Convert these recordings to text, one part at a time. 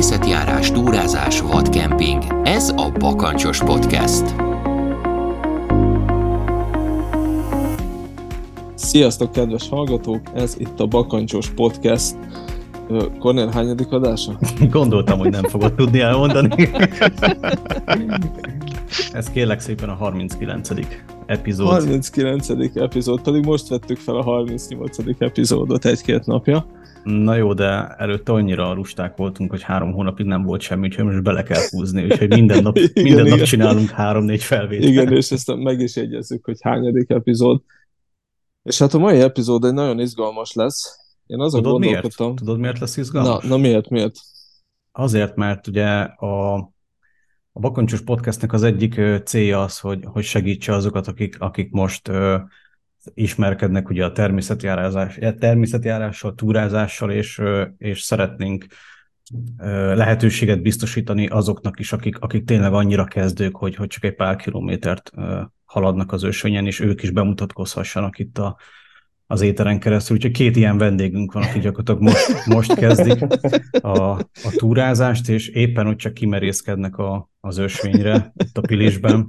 Természetjárás, túrázás, vadkemping. Ez a Bakancsos Podcast. Sziasztok, kedves hallgatók! Ez itt a Bakancsos Podcast. Kornél, hányadik adása? Gondoltam, hogy nem fogod tudni elmondani. Ez kérlek szépen a 39. epizód. 39. epizód, pedig most vettük fel a 38. epizódot egy-két napja. Na jó, de előtte annyira lusták voltunk, hogy három hónapig nem volt semmi, úgyhogy most bele kell húzni, úgyhogy minden nap, igen, minden igen. nap csinálunk három-négy felvételt. Igen, és ezt meg is egyezzük, hogy hányadik epizód. És hát a mai epizód egy nagyon izgalmas lesz. Én azon Tudod gondolkodtam... Miért? Tudod, miért lesz izgalmas? Na, na miért, miért? Azért, mert ugye a, a Bakoncsos Podcastnek az egyik célja az, hogy, hogy segítse azokat, akik, akik most ismerkednek ugye a természetjárás, természetjárással, túrázással, és, és szeretnénk lehetőséget biztosítani azoknak is, akik, akik tényleg annyira kezdők, hogy, hogy csak egy pár kilométert haladnak az ösvényen, és ők is bemutatkozhassanak itt a, az éteren keresztül. Úgyhogy két ilyen vendégünk van, aki gyakorlatilag most, most kezdik a, a túrázást, és éppen ott csak kimerészkednek a, az ösvényre, itt a Pilisben,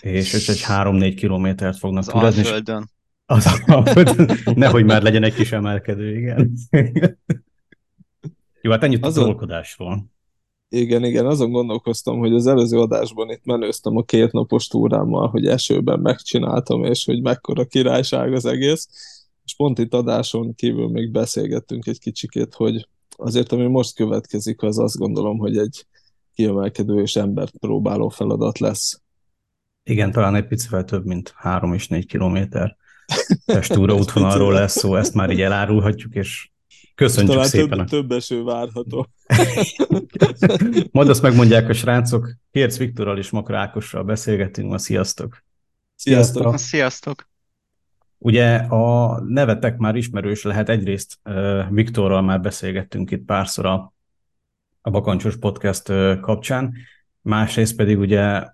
és ők egy három-négy kilométert fognak az túrázni. Alföldön. Az Alföldön. Nehogy már legyen egy kis emelkedő, igen. Jó, hát ennyit a dolgodásról. Igen, igen, azon gondolkoztam, hogy az előző adásban itt menőztem a két napos túrámmal, hogy esőben megcsináltam, és hogy mekkora királyság az egész. És pont itt adáson kívül még beszélgettünk egy kicsikét, hogy azért, ami most következik, az azt gondolom, hogy egy kiemelkedő és embert próbáló feladat lesz. Igen, talán egy picivel több, mint három és négy kilométer testúra útvonalról lesz szó, ezt már így elárulhatjuk, és Köszönjük Talán szépen. Több, több eső várható. Majd azt megmondják a srácok. Kérc Viktorral és Makra Ákossal beszélgetünk ma. Sziasztok! Sziasztok! Sziasztok! Ugye a nevetek már ismerős lehet. Egyrészt Viktorral már beszélgettünk itt párszor a, a Bakancsos Podcast kapcsán, másrészt pedig ugye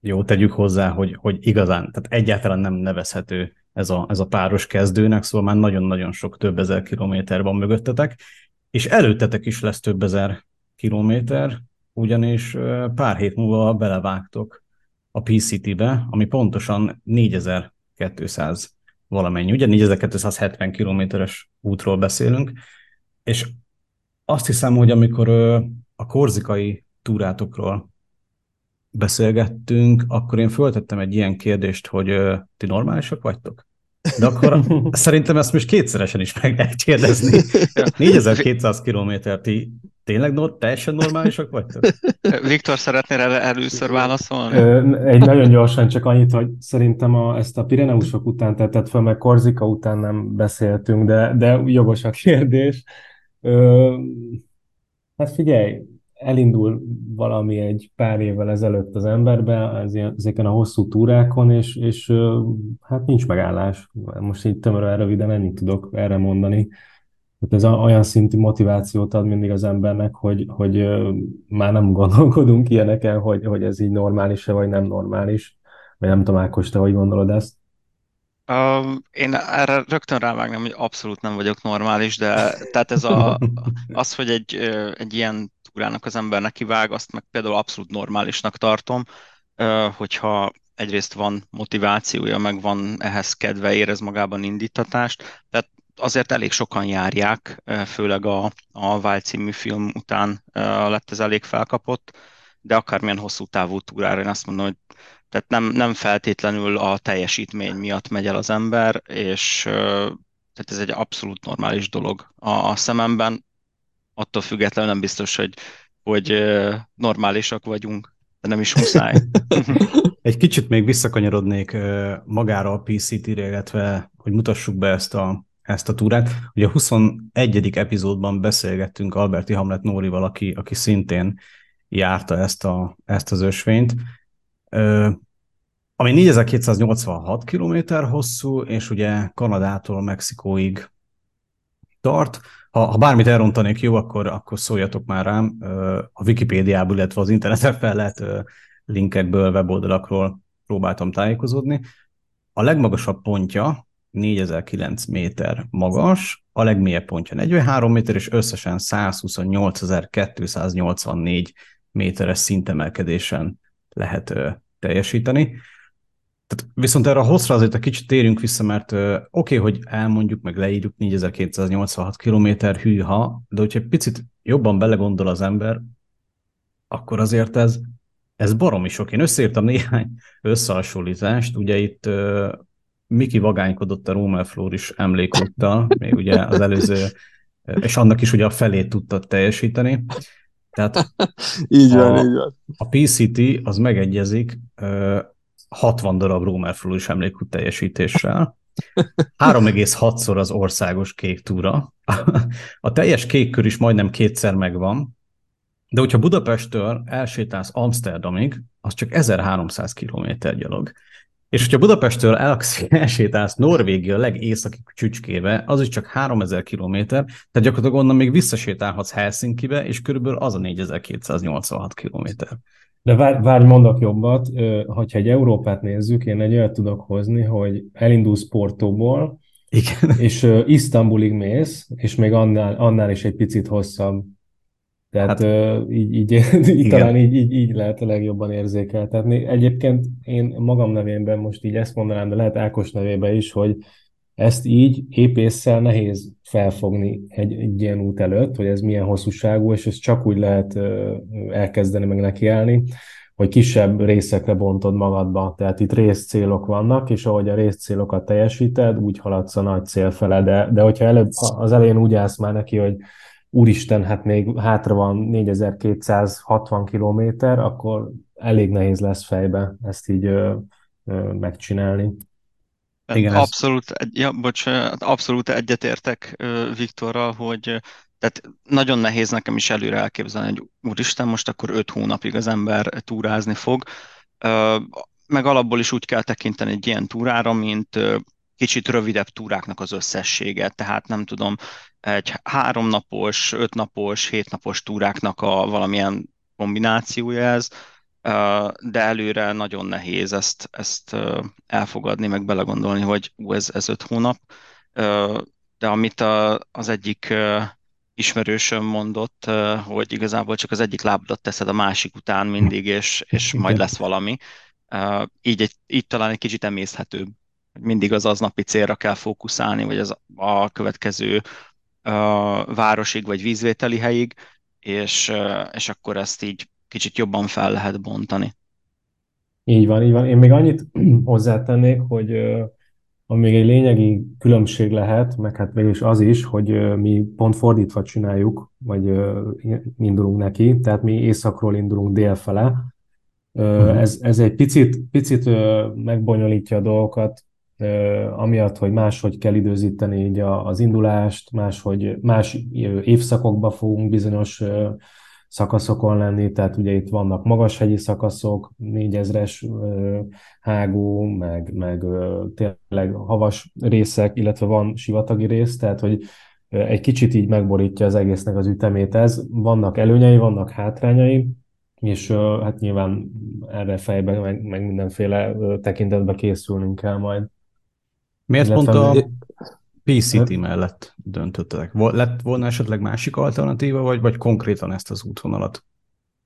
jó, tegyük hozzá, hogy, hogy igazán, tehát egyáltalán nem nevezhető ez a, ez a páros kezdőnek, szóval már nagyon-nagyon sok több ezer kilométer van mögöttetek, és előttetek is lesz több ezer kilométer, ugyanis pár hét múlva belevágtok a PCT-be, ami pontosan 4200 valamennyi, ugye 4270 kilométeres útról beszélünk, és azt hiszem, hogy amikor a korzikai túrátokról beszélgettünk, akkor én föltettem egy ilyen kérdést, hogy ti normálisak vagytok? De akkor szerintem ezt most kétszeresen is meg lehet kérdezni. 4200 kilométer, ti tényleg no, teljesen normálisak vagytok? Viktor, szeretnél el, először válaszolni? Egy nagyon gyorsan csak annyit, hogy szerintem a, ezt a Pireneusok után tettet fel, meg Korzika után nem beszéltünk, de, de jogos a kérdés. Ö, hát figyelj, elindul valami egy pár évvel ezelőtt az emberbe, ezeken a hosszú túrákon, és, és hát nincs megállás. Most így tömöre röviden ennyit tudok erre mondani. Hát ez olyan szintű motivációt ad mindig az embernek, hogy, hogy már nem gondolkodunk ilyeneken, hogy, hogy ez így normális-e, vagy nem normális. Vagy nem tudom, Ákos, te hogy gondolod ezt? Uh, én erre rögtön rávágnám, hogy abszolút nem vagyok normális, de tehát ez a, az, hogy egy, egy ilyen túrának az ember nekivág, azt meg például abszolút normálisnak tartom, hogyha egyrészt van motivációja, meg van ehhez kedve, érez magában indítatást, tehát azért elég sokan járják, főleg a, a Wild című film után lett ez elég felkapott, de akármilyen hosszú távú túrára én azt mondom, hogy tehát nem, nem feltétlenül a teljesítmény miatt megy el az ember, és tehát ez egy abszolút normális dolog a, a szememben attól függetlenül nem biztos, hogy, hogy normálisak vagyunk, de nem is muszáj. Egy kicsit még visszakanyarodnék magára a PCT-re, illetve hogy mutassuk be ezt a, ezt a túrát. Ugye a 21. epizódban beszélgettünk Alberti Hamlet Nórival, aki, aki szintén járta ezt, a, ezt az ösvényt, ami 4286 km hosszú, és ugye Kanadától Mexikóig tart. Ha, ha bármit elrontanék jó, akkor, akkor szóljatok már rám. A Wikipédiából, illetve az interneten fel lehet linkekből, weboldalakról próbáltam tájékozódni. A legmagasabb pontja 4009 méter magas, a legmélyebb pontja 43 méter, és összesen 128.284 méteres szintemelkedésen lehet teljesíteni. Tehát viszont erre a hosszra azért egy kicsit térjünk vissza, mert oké, okay, hogy elmondjuk, meg leírjuk 4286 km hűha, de hogyha egy picit jobban belegondol az ember, akkor azért ez, ez baromi sok. Én összeírtam néhány összehasonlítást, ugye itt uh, Miki vagánykodott a Rómel Flóris emlékúttal, még ugye az előző, és annak is ugye a felét tudta teljesíteni. Tehát így van, a, így van. A PCT az megegyezik uh, 60 darab Rómel Flóris emlékút teljesítéssel, 3,6-szor az országos kék túra. A teljes kék kör is majdnem kétszer megvan, de hogyha Budapesttől elsétálsz Amsterdamig, az csak 1300 km gyalog. És hogyha Budapesttől elsétálsz Norvégia legészaki csücskébe, az is csak 3000 km, tehát gyakorlatilag onnan még visszasétálhatsz Helsinkibe, és körülbelül az a 4286 km. De várj, várj, mondok jobbat, hogyha egy Európát nézzük, én egy olyat tudok hozni, hogy elindulsz Portóból, Igen. és Isztambulig mész, és még annál, annál is egy picit hosszabb tehát hát, uh, így, így, így talán így, így, így lehet a legjobban érzékeltetni. Egyébként én magam nevében most így ezt mondanám, de lehet Ákos nevében is, hogy ezt így épésszel nehéz felfogni egy, egy ilyen út előtt, hogy ez milyen hosszúságú, és ezt csak úgy lehet uh, elkezdeni, meg nekiállni, hogy kisebb részekre bontod magadba. Tehát itt részcélok vannak, és ahogy a részcélokat teljesíted, úgy haladsz a nagy cél fele. De, de hogyha előbb, az elején úgy állsz már neki, hogy úristen, hát még hátra van 4260 kilométer, akkor elég nehéz lesz fejbe ezt így ö, ö, megcsinálni. Igen, abszolút, ez... ja, bocs, abszolút egyetértek Viktorral, hogy tehát nagyon nehéz nekem is előre elképzelni, hogy úristen, most akkor öt hónapig az ember túrázni fog. Meg alapból is úgy kell tekinteni egy ilyen túrára, mint kicsit rövidebb túráknak az összessége, tehát nem tudom, egy háromnapos, ötnapos, hétnapos túráknak a valamilyen kombinációja ez, de előre nagyon nehéz ezt, ezt elfogadni, meg belegondolni, hogy ú, ez, ez öt hónap. De amit a, az egyik ismerősöm mondott, hogy igazából csak az egyik lábadat teszed a másik után mindig, és, és majd lesz valami. Így, egy, így talán egy kicsit emészhetőbb. Mindig az aznapi célra kell fókuszálni, vagy az a következő városig vagy vízvételi helyig, és, és akkor ezt így kicsit jobban fel lehet bontani. Így van, így van. Én még annyit hozzátennék, hogy ami még egy lényegi különbség lehet, meg hát végül is az is, hogy mi pont fordítva csináljuk, vagy indulunk neki, tehát mi északról indulunk délfele. Uh-huh. Ez, ez egy picit, picit megbonyolítja a dolgokat, amiatt, hogy máshogy kell időzíteni így az indulást, máshogy más évszakokba fogunk bizonyos szakaszokon lenni, tehát ugye itt vannak magashegyi szakaszok, 4000-es hágó, meg, meg tényleg havas részek, illetve van sivatagi rész, tehát hogy egy kicsit így megborítja az egésznek az ütemét ez. Vannak előnyei, vannak hátrányai, és hát nyilván erre fejben meg, meg mindenféle tekintetbe készülnünk kell majd. Miért pont a PCT mellett döntöttek? Lett volna esetleg másik alternatíva, vagy, vagy konkrétan ezt az útvonalat?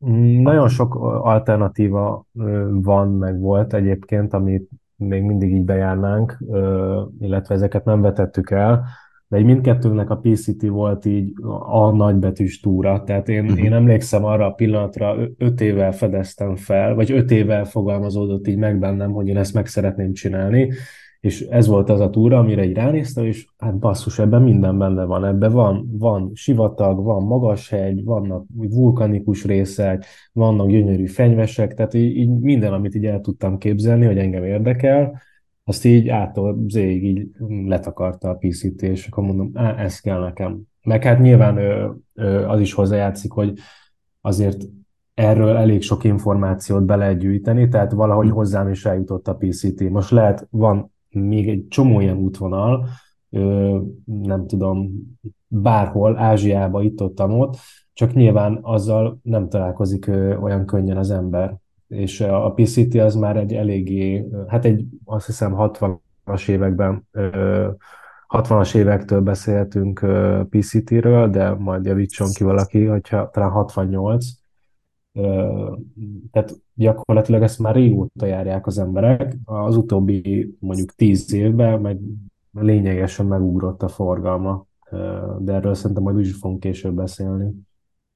Mm, nagyon sok alternatíva van, meg volt egyébként, amit még mindig így bejárnánk, illetve ezeket nem vetettük el, de egy mindkettőnek a PCT volt így a nagybetűs túra. Tehát én, uh-huh. én emlékszem arra a pillanatra, öt évvel fedeztem fel, vagy öt évvel fogalmazódott így meg bennem, hogy én ezt meg szeretném csinálni, és ez volt az a túra, amire így ránéztem, és hát basszus, ebben minden benne van. Ebben van, van sivatag, van magas hegy, vannak vulkanikus részek, vannak gyönyörű fenyvesek, tehát így, így minden, amit így el tudtam képzelni, hogy engem érdekel, azt így ától zéig így letakarta a PCT, és akkor mondom, á, ez kell nekem. Meg hát nyilván ö, ö, az is hozzájátszik, hogy azért erről elég sok információt be lehet gyűjteni, tehát valahogy hozzám is eljutott a PCT. Most lehet, van még egy csomó ilyen útvonal, nem tudom, bárhol, Ázsiába, itt ott, ott, csak nyilván azzal nem találkozik olyan könnyen az ember. És a PCT az már egy eléggé, hát egy azt hiszem 60 60-as években 60-as évektől beszélhetünk PCT-ről, de majd javítson ki valaki, hogyha talán 68. Tehát gyakorlatilag ezt már régóta járják az emberek. Az utóbbi mondjuk 10 évben meg lényegesen megugrott a forgalma, de erről szerintem majd úgy fogunk később beszélni.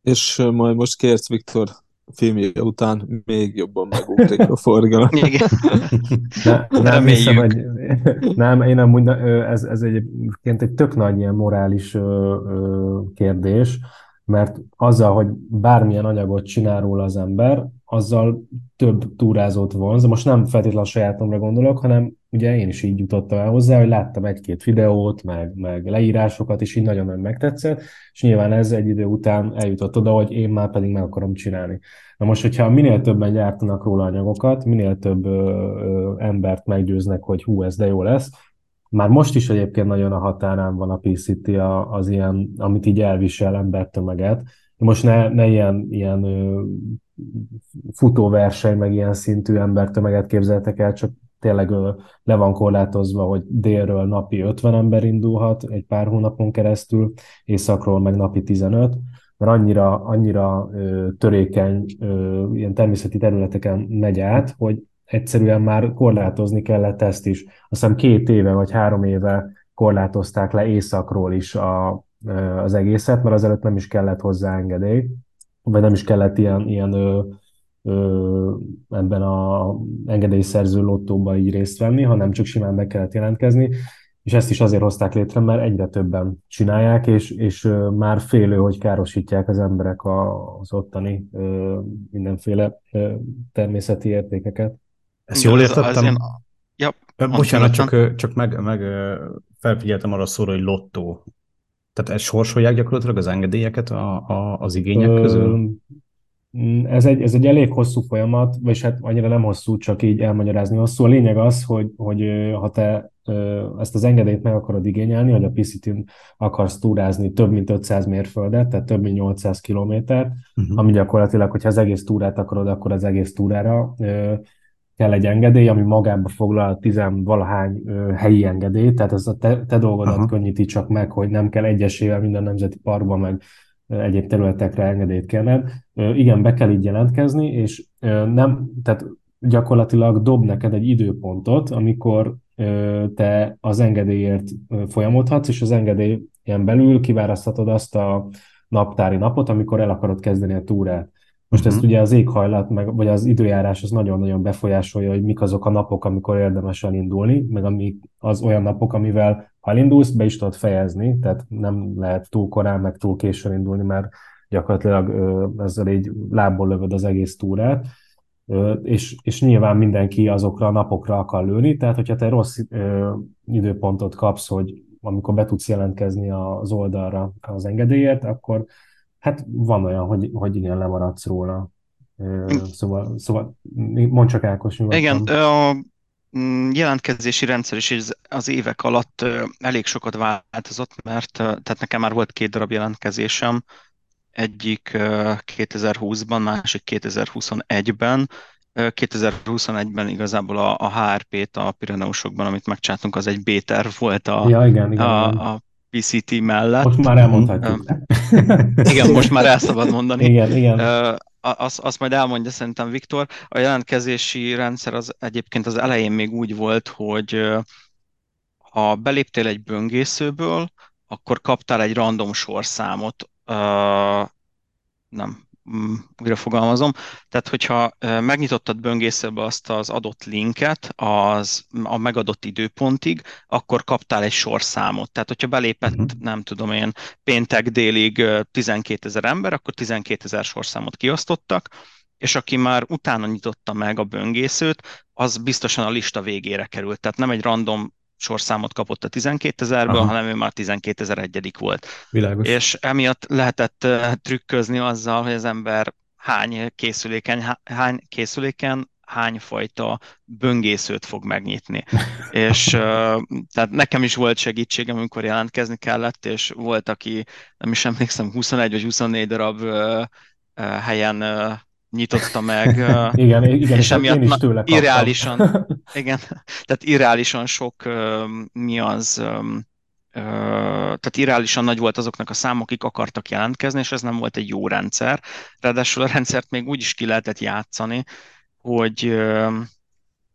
És majd most kérsz, Viktor, filmje után még jobban megugrik a forgalom. Igen. Ne, nem hiszem, hogy nem, én nem, ez, ez egyébként egy tök nagy ilyen morális ö, ö, kérdés, mert azzal, hogy bármilyen anyagot csinál róla az ember, azzal több túrázót vonz. Most nem feltétlenül a sajátomra gondolok, hanem ugye én is így jutottam el hozzá, hogy láttam egy-két videót, meg, meg leírásokat, és így nagyon-nagyon megtetszett, és nyilván ez egy idő után eljutott oda, hogy én már pedig meg akarom csinálni. Na most, hogyha minél többen gyártanak róla anyagokat, minél több ö, ö, embert meggyőznek, hogy hú, ez de jó lesz, már most is egyébként nagyon a határán van a PCT az ilyen, amit így elvisel embertömeget. Most ne, ne ilyen, ilyen futóverseny, meg ilyen szintű embertömeget képzeltek el, csak tényleg le van korlátozva, hogy délről napi 50 ember indulhat egy pár hónapon keresztül, északról meg napi 15, mert annyira, annyira törékeny ilyen természeti területeken megy át, hogy egyszerűen már korlátozni kellett ezt is. Azt hiszem két éve vagy három éve korlátozták le északról is a, az egészet, mert azelőtt nem is kellett hozzá engedély, vagy nem is kellett ilyen, ilyen ö, ö, ebben a engedélyszerző lottóban így részt venni, hanem csak simán be kellett jelentkezni, és ezt is azért hozták létre, mert egyre többen csinálják, és, és már félő, hogy károsítják az emberek az ottani mindenféle természeti értékeket. Ezt jól értettem? Az, az ilyen... ja, Bocsánat, csak, csak meg, meg felfigyeltem arra szóra, hogy lottó. Tehát ez sorsolják gyakorlatilag az engedélyeket a, a, az igények Ö, közül? Ez egy, ez egy elég hosszú folyamat, vagy hát annyira nem hosszú, csak így elmagyarázni hosszú. A lényeg az, hogy, hogy ha te ezt az engedélyt meg akarod igényelni, hogy a PCT-n akarsz túrázni több mint 500 mérföldet, tehát több mint 800 kilométert, uh-huh. ami gyakorlatilag, hogyha az egész túrát akarod, akkor az egész túrára kell egy engedély, ami magába foglal tizenvalahány helyi engedély, tehát ez a te, te dolgodat Aha. könnyíti csak meg, hogy nem kell egyesével minden nemzeti parkban, meg egyéb területekre engedélyt kérned. Igen, be kell így jelentkezni, és nem, tehát gyakorlatilag dob neked egy időpontot, amikor te az engedélyért folyamodhatsz, és az engedélyen belül kiválaszthatod azt a naptári napot, amikor el akarod kezdeni a túrát. Most uh-huh. ezt ugye az éghajlat, meg, vagy az időjárás az nagyon-nagyon befolyásolja, hogy mik azok a napok, amikor érdemes elindulni, meg amik az olyan napok, amivel ha elindulsz, be is tudod fejezni, tehát nem lehet túl korán, meg túl későn indulni, mert gyakorlatilag ö, ezzel így lábból lövöd az egész túrát, ö, és, és nyilván mindenki azokra a napokra akar lőni, tehát hogyha te rossz ö, időpontot kapsz, hogy amikor be tudsz jelentkezni az oldalra az engedélyért, akkor Hát van olyan, hogy, hogy igen, lemaradsz róla. Szóval, szóval mondd csak Ákos nyugodtan. Igen, a mm, jelentkezési rendszer is az évek alatt elég sokat változott, mert tehát nekem már volt két darab jelentkezésem, egyik 2020-ban, másik 2021-ben. 2021-ben igazából a, a HRP-t a Pireneusokban, amit megcsináltunk, az egy B-terv volt a, ja, igen, igen, a, a PCT mellett. Most már elmondhatjuk. igen, most már el szabad mondani. igen, igen. Azt, azt majd elmondja szerintem Viktor. A jelentkezési rendszer az egyébként az elején még úgy volt, hogy ha beléptél egy böngészőből, akkor kaptál egy random sorszámot, nem, újra fogalmazom. Tehát, hogyha megnyitottad böngészőbe azt az adott linket az a megadott időpontig, akkor kaptál egy sorszámot. Tehát, hogyha belépett, uh-huh. nem tudom én, péntek délig 12 ezer ember, akkor 12 ezer sorszámot kiosztottak, és aki már utána nyitotta meg a böngészőt, az biztosan a lista végére került. Tehát nem egy random sorszámot kapott a 12 ezerből, hanem ő már 12 ezer egyedik volt. Világos. És emiatt lehetett trükközni azzal, hogy az ember hány készüléken, hány készüléken hány fajta böngészőt fog megnyitni. és tehát nekem is volt segítségem, amikor jelentkezni kellett, és volt, aki nem is emlékszem, 21 vagy 24 darab helyen nyitotta meg. igen, igen, és emiatt én is tőle kaptam. irreálisan, igen, tehát irreálisan sok mi az tehát irreálisan nagy volt azoknak a számok, akik akartak jelentkezni, és ez nem volt egy jó rendszer. Ráadásul a rendszert még úgy is ki lehetett játszani, hogy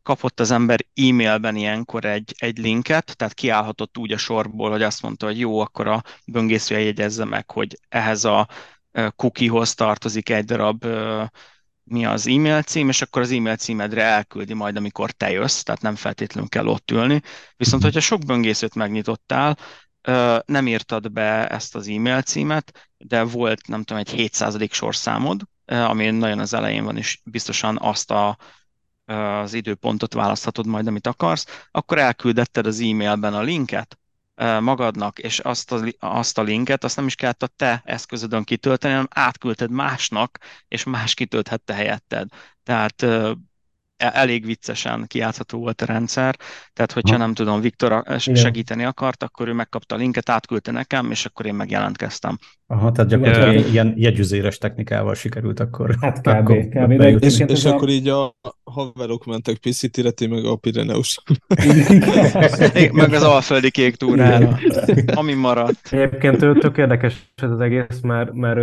kapott az ember e-mailben ilyenkor egy, egy linket, tehát kiállhatott úgy a sorból, hogy azt mondta, hogy jó, akkor a böngésző jegyezze meg, hogy ehhez a cookiehoz tartozik egy darab mi az e-mail cím, és akkor az e-mail címedre elküldi majd, amikor te jössz, tehát nem feltétlenül kell ott ülni. Viszont, mhm. hogyha sok böngészőt megnyitottál, nem írtad be ezt az e-mail címet, de volt, nem tudom, egy 7% sorszámod, ami nagyon az elején van, és biztosan azt a, az időpontot választhatod majd, amit akarsz, akkor elküldetted az e-mailben a linket, magadnak, és azt a, azt a linket, azt nem is kellett a te eszközödön kitölteni, hanem átküldted másnak, és más kitölthette helyetted. Tehát elég viccesen kijátszható volt a rendszer, tehát hogyha nem tudom, Viktor segíteni akart, akkor ő megkapta a linket, átküldte nekem, és akkor én megjelentkeztem. Aha, tehát gyakorlatilag uh, ilyen jegyüzéres technikával sikerült akkor. Hát kb. Akkor kb. De és, és akkor így a haverok mentek ti meg a Pireneus. meg az alföldi kék túrára, ami maradt. Egyébként tök érdekes ez az egész, mert, mert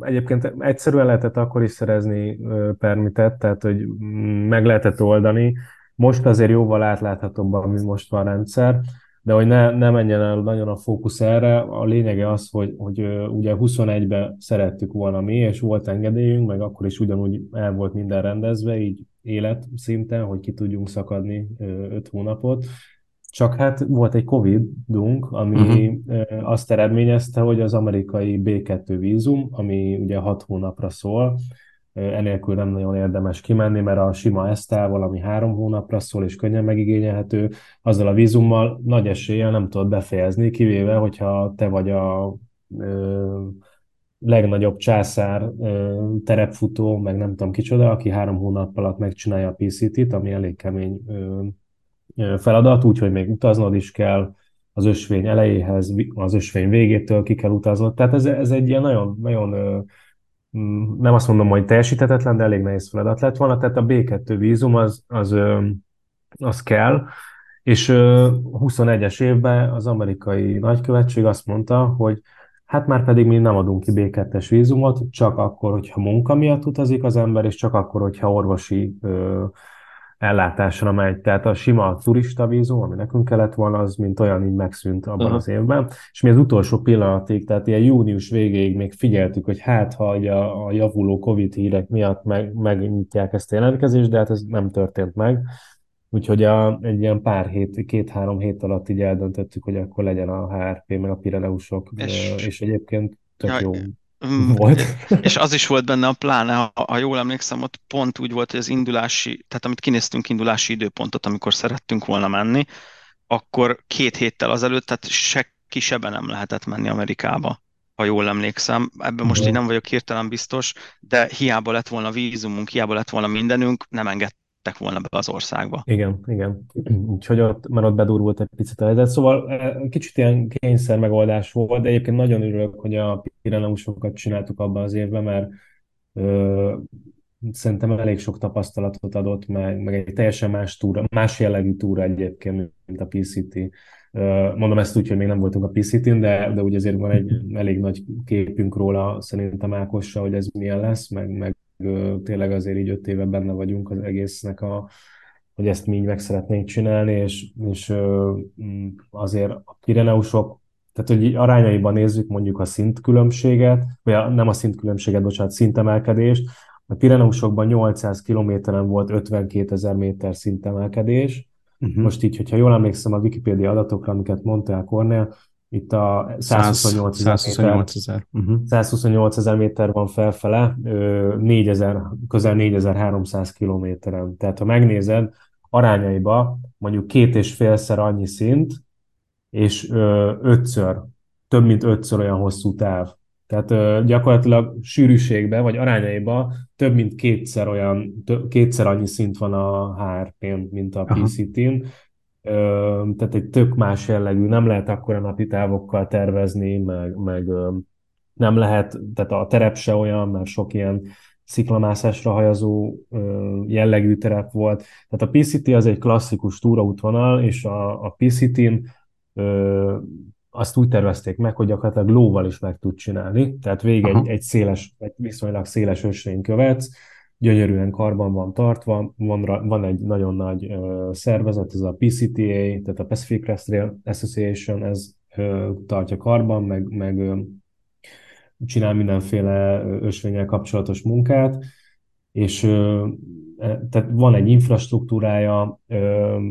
egyébként egyszerűen lehetett akkor is szerezni permitet, tehát hogy meg lehetett oldani. Most azért jóval átláthatóbb, ami most van a rendszer de hogy ne, ne menjen el nagyon a fókusz erre, a lényege az, hogy, hogy ugye 21-ben szerettük volna mi, és volt engedélyünk, meg akkor is ugyanúgy el volt minden rendezve, így élet szinten, hogy ki tudjunk szakadni 5 hónapot. Csak hát volt egy Covid-unk, ami uh-huh. azt eredményezte, hogy az amerikai B2 vízum, ami ugye 6 hónapra szól, enélkül nem nagyon érdemes kimenni, mert a sima esztál valami három hónapra szól, és könnyen megigényelhető, azzal a vízummal nagy eséllyel nem tudod befejezni, kivéve, hogyha te vagy a ö, legnagyobb császár ö, terepfutó, meg nem tudom kicsoda, aki három hónap alatt megcsinálja a PCT-t, ami elég kemény ö, feladat, úgyhogy még utaznod is kell, az ösvény elejéhez, az ösvény végétől ki kell utaznod. Tehát ez, ez egy ilyen nagyon, nagyon Mm, nem azt mondom, hogy teljesíthetetlen, de elég nehéz feladat lett volna, tehát a B2 vízum az, az, az kell, és 21-es évben az amerikai nagykövetség azt mondta, hogy hát már pedig mi nem adunk ki B2-es vízumot, csak akkor, hogyha munka miatt utazik az ember, és csak akkor, hogyha orvosi ellátásra megy. Tehát a sima turista vízum, ami nekünk kellett volna, az mint olyan így megszűnt abban uh-huh. az évben. És mi az utolsó pillanatig, tehát ilyen június végéig még figyeltük, hogy hát ha a, a javuló Covid hírek miatt meg, megnyitják ezt a jelentkezést, de hát ez nem történt meg. Úgyhogy a, egy ilyen pár hét, két-három hét alatt így eldöntöttük, hogy akkor legyen a HRP meg a Pireneusok, és, és egyébként tök ja, jó volt. És az is volt benne a pláne, ha, ha jól emlékszem, ott pont úgy volt, hogy az indulási, tehát amit kinéztünk indulási időpontot, amikor szerettünk volna menni, akkor két héttel azelőtt, tehát se kisebben nem lehetett menni Amerikába, ha jól emlékszem. Ebben most így nem vagyok hirtelen biztos, de hiába lett volna vízumunk, hiába lett volna mindenünk, nem engedtek volna be az országba. Igen, igen. Úgyhogy ott, mert ott bedurult egy picit a helyzet. Szóval e, kicsit ilyen kényszer megoldás volt, de egyébként nagyon örülök, hogy a Pireneusokat csináltuk abban az évben, mert ö, szerintem elég sok tapasztalatot adott, meg, meg egy teljesen más túra, más jellegű túra egyébként, mint a PCT. Mondom ezt úgy, hogy még nem voltunk a PCT-n, de, de úgy azért van egy elég nagy képünk róla szerintem Ákossal, hogy ez milyen lesz, meg, meg tényleg azért így öt éve benne vagyunk az egésznek, a, hogy ezt mi így meg szeretnénk csinálni, és, és azért a Pireneusok, tehát hogy arányaiban nézzük mondjuk a szintkülönbséget, vagy a, nem a szintkülönbséget, bocsánat, szintemelkedést, a Pireneusokban 800 kilométeren volt 52 ezer méter szintemelkedés. Uh-huh. Most így, hogyha jól emlékszem a Wikipédia adatokra, amiket mondtál Kornél, itt a 128 ezer 128 ezer. Uh-huh. 128 ezer méter van felfele, 4000, közel 4300 kilométeren. Tehát ha megnézed, arányaiba mondjuk két és félszer annyi szint, és ötször, több mint ötször olyan hosszú táv. Tehát gyakorlatilag sűrűségben, vagy arányaiba több mint kétszer olyan, kétszer annyi szint van a HRP-n, mint a PCT-n, tehát egy tök más jellegű, nem lehet akkora napi távokkal tervezni, meg, meg nem lehet, tehát a terep se olyan, mert sok ilyen sziklamászásra hajazó jellegű terep volt. Tehát a PCT az egy klasszikus túraútvonal, és a, a PCT-n azt úgy tervezték meg, hogy gyakorlatilag lóval is meg tud csinálni, tehát végig egy, egy széles, egy viszonylag széles ösvény követsz, gyönyörűen karban van tartva, van, van egy nagyon nagy uh, szervezet, ez a PCTA, tehát a Pacific Crest Association, ez uh, tartja karban, meg, meg uh, csinál mindenféle ösvényel kapcsolatos munkát, és uh, tehát van egy infrastruktúrája, uh,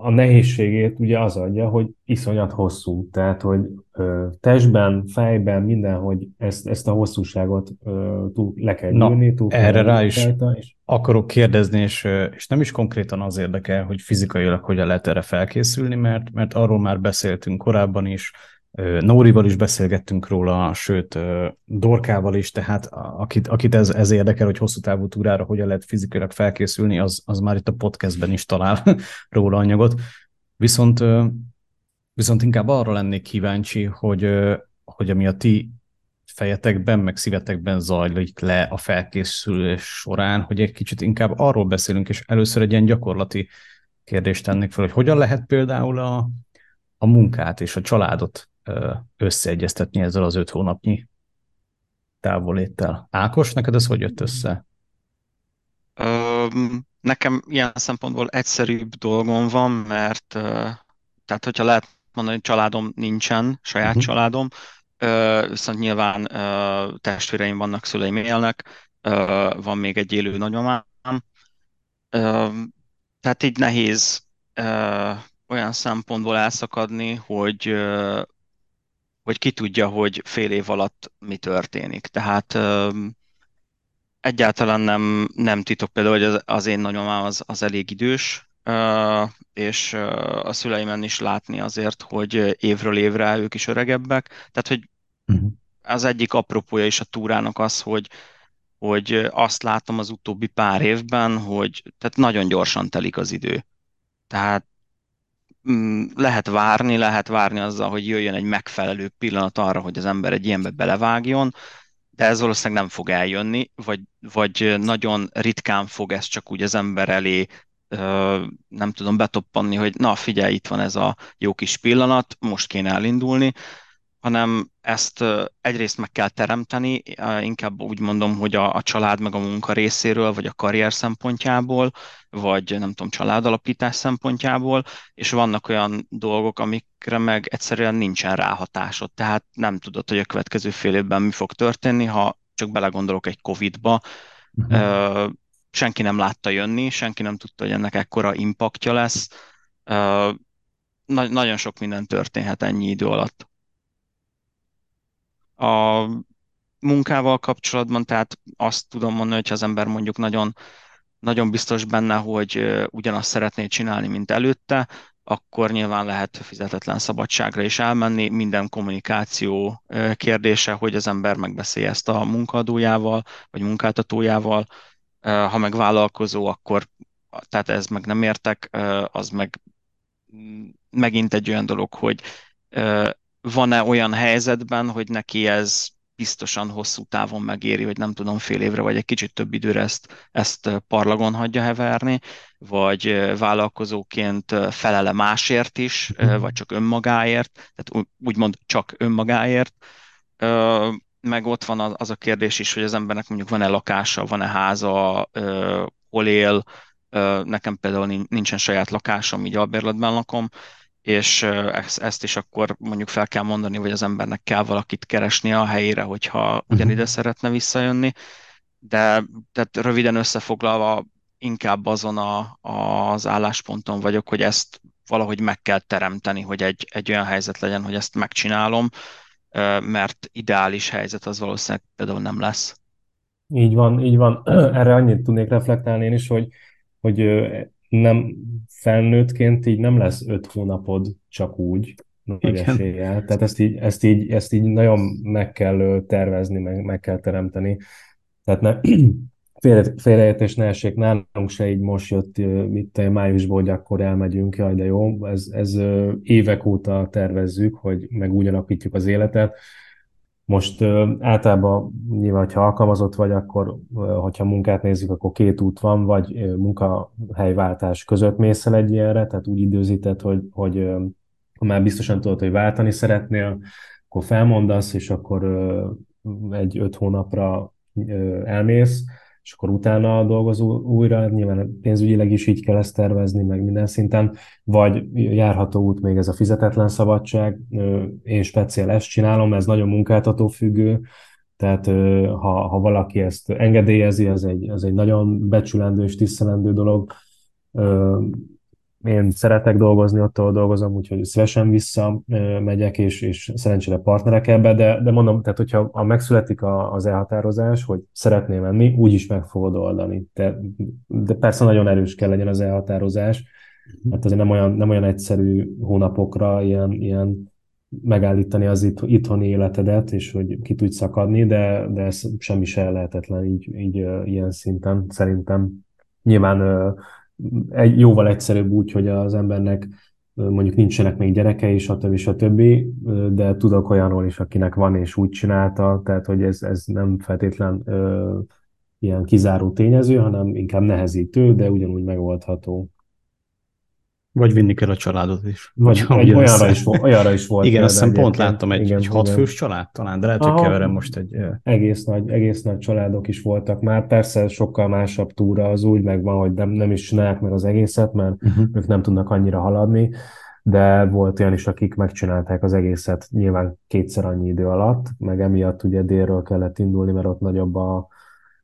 a nehézségét ugye az adja, hogy iszonyat hosszú, tehát hogy ö, testben, fejben, mindenhogy ezt, ezt a hosszúságot ö, túl, le kell gyűrni, túl erre kell rá is rajta, és... akarok kérdezni, és, és nem is konkrétan az érdekel, hogy fizikailag hogyan lehet erre felkészülni, mert, mert arról már beszéltünk korábban is, Nórival is beszélgettünk róla, sőt Dorkával is, tehát akit, akit ez, ez érdekel, hogy hosszú távú túrára hogyan lehet fizikailag felkészülni, az, az már itt a podcastben is talál róla anyagot. Viszont, viszont inkább arra lennék kíváncsi, hogy, hogy ami a ti fejetekben, meg szívetekben zajlik le a felkészülés során, hogy egy kicsit inkább arról beszélünk, és először egy ilyen gyakorlati kérdést tennék fel, hogy hogyan lehet például a, a munkát és a családot összeegyeztetni ezzel az öt hónapnyi távoléttel. Ákos, neked ez hogy jött össze? nekem ilyen szempontból egyszerűbb dolgom van, mert tehát hogyha lehet mondani, hogy családom nincsen, saját uh-huh. családom, viszont nyilván testvéreim vannak, szüleim élnek, van még egy élő nagymamám, tehát így nehéz olyan szempontból elszakadni, hogy hogy ki tudja, hogy fél év alatt mi történik. Tehát egyáltalán nem, nem titok például, hogy az, az én nagyomám az, az elég idős, és a szüleimen is látni azért, hogy évről évre ők is öregebbek. Tehát, hogy uh-huh. az egyik apropója is a túrának az, hogy, hogy azt látom az utóbbi pár évben, hogy tehát nagyon gyorsan telik az idő. Tehát lehet várni, lehet várni azzal, hogy jöjjön egy megfelelő pillanat arra, hogy az ember egy ilyenbe belevágjon, de ez valószínűleg nem fog eljönni, vagy, vagy nagyon ritkán fog ez csak úgy az ember elé nem tudom betoppanni, hogy na figyelj, itt van ez a jó kis pillanat, most kéne elindulni, hanem ezt egyrészt meg kell teremteni, inkább úgy mondom, hogy a, a család meg a munka részéről, vagy a karrier szempontjából, vagy nem tudom, családalapítás szempontjából, és vannak olyan dolgok, amikre meg egyszerűen nincsen ráhatásod, tehát nem tudod, hogy a következő fél évben mi fog történni, ha csak belegondolok egy Covid-ba, uh-huh. senki nem látta jönni, senki nem tudta, hogy ennek ekkora impaktja lesz, Na- nagyon sok minden történhet ennyi idő alatt. A munkával kapcsolatban, tehát azt tudom mondani, hogy az ember mondjuk nagyon, nagyon biztos benne, hogy ugyanazt szeretné csinálni, mint előtte, akkor nyilván lehet fizetetlen szabadságra is elmenni. Minden kommunikáció kérdése, hogy az ember megbeszélje ezt a munkadójával, vagy munkáltatójával. Ha meg vállalkozó, akkor tehát ez meg nem értek, az meg megint egy olyan dolog, hogy van-e olyan helyzetben, hogy neki ez biztosan hosszú távon megéri, hogy nem tudom, fél évre vagy egy kicsit több időre ezt, ezt parlagon hagyja heverni, vagy vállalkozóként felele másért is, mhm. vagy csak önmagáért, tehát úgymond csak önmagáért. Meg ott van az a kérdés is, hogy az embernek mondjuk van-e lakása, van-e háza, hol él, nekem például nincsen saját lakásom, így albérletben lakom, és ezt is akkor mondjuk fel kell mondani, hogy az embernek kell valakit keresni a helyére, hogyha ugyanide uh-huh. szeretne visszajönni. De tehát röviden összefoglalva inkább azon a, az állásponton vagyok, hogy ezt valahogy meg kell teremteni, hogy egy, egy olyan helyzet legyen, hogy ezt megcsinálom, mert ideális helyzet az valószínűleg például nem lesz. Így van, így van. Erre annyit tudnék reflektálni én is, hogy, hogy nem felnőttként így nem lesz öt hónapod csak úgy, nagy eséllyel. Tehát ezt így, ezt, így, ezt így nagyon meg kell tervezni, meg, meg kell teremteni. Tehát ne, félre, félreértés ne essék, nálunk se így most jött itt májusból, hogy akkor elmegyünk, jaj, de jó, ez, ez évek óta tervezzük, hogy meg úgy alakítjuk az életet, Most általában nyilván, ha alkalmazott vagy, akkor hogyha munkát nézzük, akkor két út van, vagy munkahelyváltás között mész el egy ilyenre, tehát úgy időzíted, hogy, hogy ha már biztosan tudod, hogy váltani szeretnél, akkor felmondasz, és akkor egy öt hónapra elmész, és akkor utána dolgozó újra, nyilván pénzügyileg is így kell ezt tervezni, meg minden szinten, vagy járható út még ez a fizetetlen szabadság, én speciál ezt csinálom, ez nagyon munkáltató függő, tehát ha, ha valaki ezt engedélyezi, az egy, az egy nagyon becsülendő és tisztelendő dolog, én szeretek dolgozni ott, ahol dolgozom, úgyhogy szívesen visszamegyek, és, és szerencsére partnerek ebbe, de, de mondom, tehát hogyha ha megszületik a, az elhatározás, hogy szeretném menni, úgy is meg fogod oldani. De, de persze nagyon erős kell legyen az elhatározás, mert azért nem olyan, nem olyan egyszerű hónapokra ilyen, ilyen megállítani az itt, itthoni életedet, és hogy ki tudj szakadni, de, de ez semmi se lehetetlen így, így ilyen szinten szerintem. Nyilván egy, jóval egyszerűbb úgy, hogy az embernek mondjuk nincsenek még gyerekei, stb. stb., de tudok olyanról is, akinek van és úgy csinálta, tehát hogy ez, ez nem feltétlen ö, ilyen kizáró tényező, hanem inkább nehezítő, de ugyanúgy megoldható. Vagy vinni kell a családot is. Vagy, vagy olyanra, is, olyanra is volt. Igen, azt hiszem pont láttam egy, igen, egy hatfős család talán, de lehet, hogy keverem most egy... Egész nagy, egész nagy családok is voltak már. Persze sokkal másabb túra az úgy megvan, hogy nem, nem is csinálják meg az egészet, mert uh-huh. ők nem tudnak annyira haladni, de volt olyan is, akik megcsinálták az egészet nyilván kétszer annyi idő alatt, meg emiatt ugye délről kellett indulni, mert ott nagyobb a,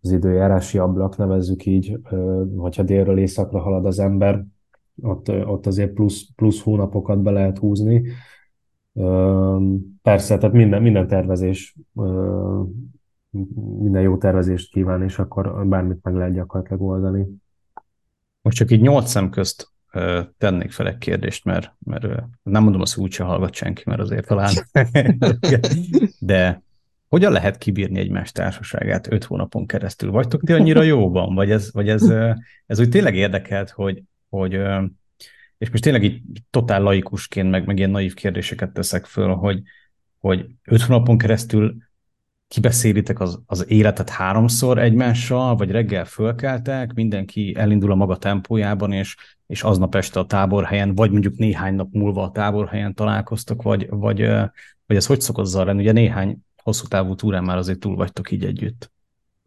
az időjárási ablak, nevezzük így, hogyha délről északra halad az ember, ott, ott azért plusz, plusz hónapokat be lehet húzni. Persze, tehát minden, minden tervezés, minden jó tervezést kíván, és akkor bármit meg lehet gyakorlatilag oldani. Most csak így nyolc szem közt tennék fel egy kérdést, mert, mert nem mondom azt, hogy úgyse hallgat senki, mert azért talán. De hogyan lehet kibírni egymás társaságát öt hónapon keresztül? Vagytok ti annyira jóban? Vagy ez, vagy ez, ez úgy tényleg érdekelt, hogy hogy, és most tényleg így totál laikusként, meg, meg ilyen naív kérdéseket teszek föl, hogy, hogy öt hónapon keresztül kibeszélitek az, az életet háromszor egymással, vagy reggel fölkeltek, mindenki elindul a maga tempójában, és, és aznap este a táborhelyen, vagy mondjuk néhány nap múlva a táborhelyen találkoztok, vagy, vagy, vagy ez hogy szokott lenni? Ugye néhány hosszú távú túrán már azért túl vagytok így együtt.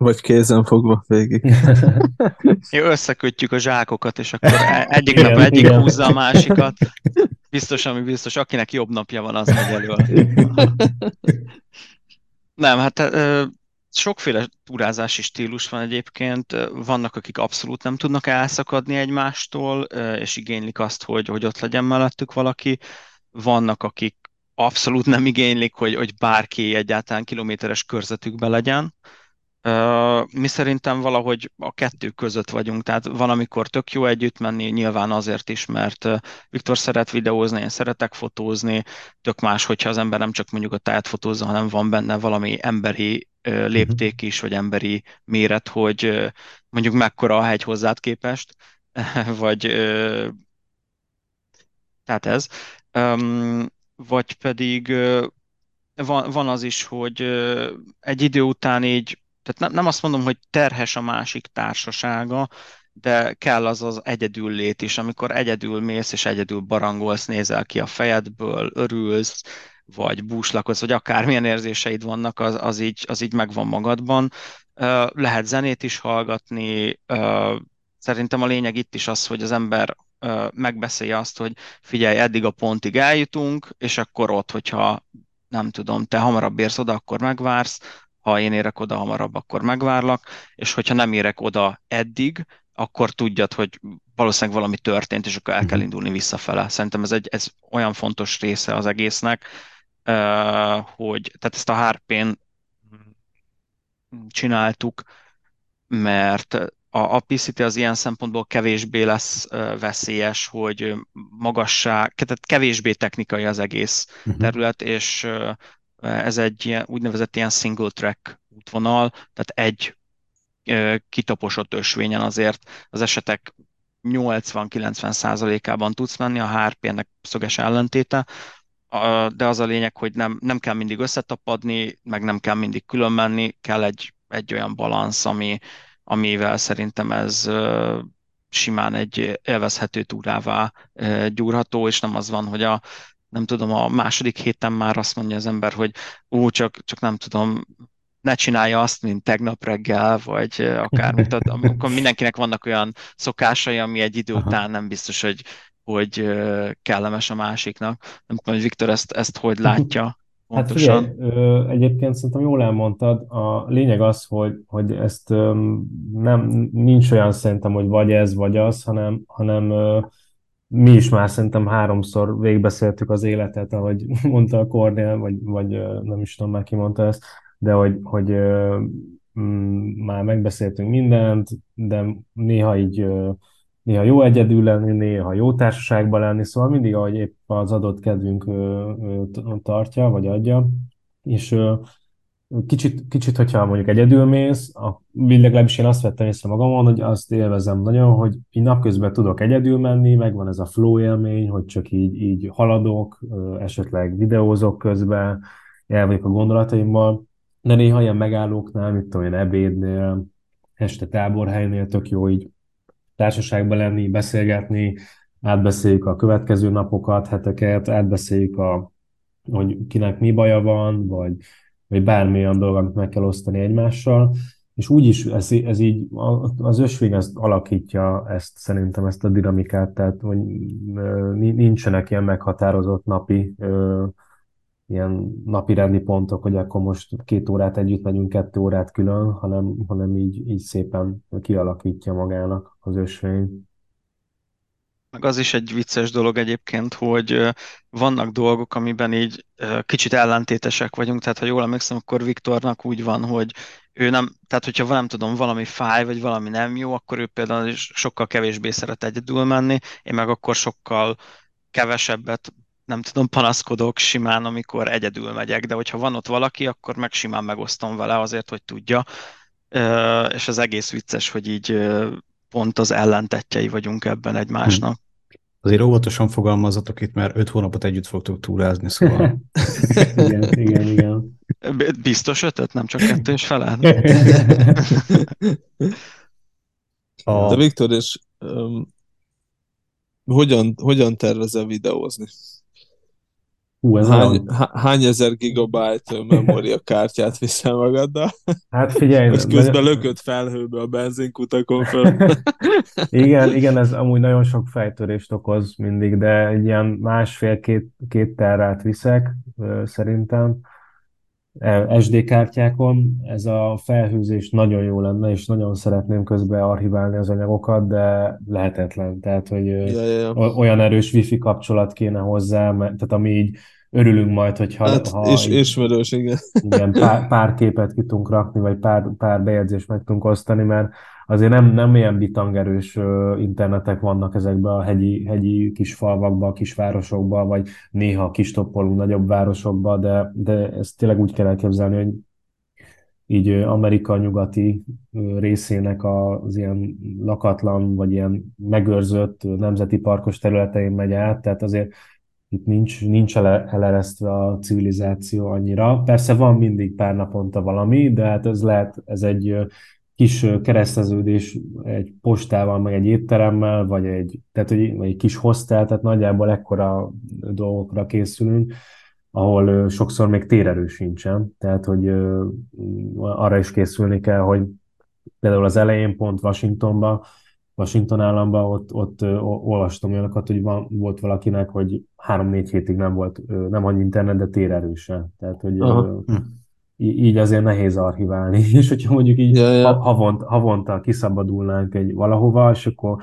Vagy kézen fogva végig. Jó, összekötjük a zsákokat, és akkor e- egyik igen, nap egyik igen. húzza a másikat. Biztos, ami biztos, akinek jobb napja van, az megy elő. Nem, hát sokféle túrázási stílus van egyébként. Vannak, akik abszolút nem tudnak elszakadni egymástól, és igénylik azt, hogy, hogy ott legyen mellettük valaki. Vannak, akik abszolút nem igénylik, hogy, hogy bárki egyáltalán kilométeres körzetükben legyen mi szerintem valahogy a kettő között vagyunk, tehát van, amikor tök jó együtt menni, nyilván azért is, mert Viktor szeret videózni, én szeretek fotózni, tök más, hogyha az ember nem csak mondjuk a táját fotózza, hanem van benne valami emberi lépték mhm. is, vagy emberi méret, hogy mondjuk mekkora a hegy hozzád képest, vagy tehát ez. Vagy pedig van, van az is, hogy egy idő után így tehát nem, nem azt mondom, hogy terhes a másik társasága, de kell az az egyedül lét is, amikor egyedül mész és egyedül barangolsz, nézel ki a fejedből, örülsz, vagy búslakodsz, vagy akármilyen érzéseid vannak, az, az, így, az így megvan magadban. Lehet zenét is hallgatni. Szerintem a lényeg itt is az, hogy az ember megbeszélje azt, hogy figyelj, eddig a pontig eljutunk, és akkor ott, hogyha nem tudom, te hamarabb érsz oda, akkor megvársz, ha én érek oda hamarabb, akkor megvárlak, és hogyha nem érek oda eddig, akkor tudjad, hogy valószínűleg valami történt, és akkor el kell mhm. indulni visszafele. Szerintem ez egy ez olyan fontos része az egésznek, hogy tehát ezt a harpén csináltuk, mert a, a PCT az ilyen szempontból kevésbé lesz veszélyes, hogy magasság, tehát kevésbé technikai az egész uh-huh. terület, és ez egy ilyen, úgynevezett ilyen single track útvonal, tehát egy kitaposott ösvényen azért az esetek 80-90 százalékában tudsz menni, a HRP-nek szöges ellentéte. de az a lényeg, hogy nem, nem kell mindig összetapadni, meg nem kell mindig külön menni, kell egy, egy olyan balansz, ami, amivel szerintem ez simán egy élvezhető túrává gyúrható, és nem az van, hogy a nem tudom, a második héten már azt mondja az ember, hogy ó, csak, csak nem tudom, ne csinálja azt, mint tegnap reggel, vagy akármit, amikor mindenkinek vannak olyan szokásai, ami egy idő Aha. után nem biztos, hogy, hogy kellemes a másiknak. Nem tudom, hogy Viktor ezt, ezt hogy látja. Pontosan. Hát figyelj, egyébként szerintem jól elmondtad, a lényeg az, hogy, hogy ezt nem, nincs olyan szerintem, hogy vagy ez, vagy az, hanem, hanem mi is már szerintem háromszor végigbeszéltük az életet, ahogy mondta a Kornél, vagy, vagy nem is tudom már ki mondta ezt, de hogy, hogy mm, már megbeszéltünk mindent, de néha így néha jó egyedül lenni, néha jó társaságban lenni, szóval mindig, ahogy épp az adott kedvünk tartja, vagy adja, és kicsit, kicsit, hogyha mondjuk egyedül mész, a, legalábbis én azt vettem észre magamon, hogy azt élvezem nagyon, hogy így napközben tudok egyedül menni, megvan ez a flow élmény, hogy csak így, így haladok, esetleg videózok közben, el vagyok a gondolataimmal, de néha ilyen megállóknál, mit tudom én, ebédnél, este táborhelynél tök jó így társaságban lenni, beszélgetni, átbeszéljük a következő napokat, heteket, átbeszéljük a, hogy kinek mi baja van, vagy, vagy bármilyen dolog, amit meg kell osztani egymással, és úgy is ez, ez így, az ösvény ezt alakítja ezt szerintem, ezt a dinamikát, tehát hogy nincsenek ilyen meghatározott napi ilyen napi rendi pontok, hogy akkor most két órát együtt megyünk, kettő órát külön, hanem, hanem így, így szépen kialakítja magának az ösvény. Meg az is egy vicces dolog egyébként, hogy vannak dolgok, amiben így kicsit ellentétesek vagyunk, tehát ha jól emlékszem, akkor Viktornak úgy van, hogy ő nem, tehát hogyha nem tudom, valami fáj, vagy valami nem jó, akkor ő például is sokkal kevésbé szeret egyedül menni, én meg akkor sokkal kevesebbet nem tudom, panaszkodok simán, amikor egyedül megyek, de hogyha van ott valaki, akkor meg simán megosztom vele azért, hogy tudja. És az egész vicces, hogy így pont az ellentetjei vagyunk ebben egymásnak. Hm. Azért óvatosan fogalmazatok itt, mert öt hónapot együtt fogtok túrázni, szóval... igen, igen, igen. Biztos ötöt, nem csak kettő és felel. A... De Viktor, és um, hogyan, hogyan tervezel videózni? Hú, ez hány, hány ezer gigabyte memóriakártyát viszel magaddal? Hát figyelj. És közben nagyon... lökött felhőbe a benzinkutakon föl. igen, igen, ez amúgy nagyon sok fejtörést okoz mindig, de egy ilyen másfél-két két terrát viszek szerintem. SD kártyákon ez a felhőzés nagyon jó lenne, és nagyon szeretném közben archiválni az anyagokat, de lehetetlen. Tehát, hogy ja, ja, ja. olyan erős wifi kapcsolat kéne hozzá, mert, tehát ami így örülünk majd, hogyha... Hát, ha és, így, ismerős, igen. Igen, pár, pár képet ki tudunk rakni, vagy pár, pár bejegyzést meg tudunk osztani, mert azért nem, nem ilyen bitangerős internetek vannak ezekben a hegyi, hegyi kis falvakban, kis városokban, vagy néha kis toppolunk nagyobb városokban, de, de ezt tényleg úgy kell elképzelni, hogy így Amerika nyugati részének az ilyen lakatlan, vagy ilyen megőrzött nemzeti parkos területein megy át, tehát azért itt nincs, nincs eleresztve a civilizáció annyira. Persze van mindig pár naponta valami, de hát ez lehet, ez egy kis kereszteződés egy postával, meg egy étteremmel, vagy egy, tehát, hogy, egy kis hostel, tehát nagyjából ekkora dolgokra készülünk, ahol sokszor még térerő sincsen, tehát hogy arra is készülni kell, hogy például az elején pont Washingtonban Washington államban, ott, ott ö, olvastam olyanokat, hogy van, volt valakinek, hogy három-négy hétig nem volt, ö, nem annyi internet, de térerőse. Tehát, hogy ö, hm. Így azért nehéz archiválni. És hogyha mondjuk így ja, ja. Havont, havonta kiszabadulnánk egy valahova, és akkor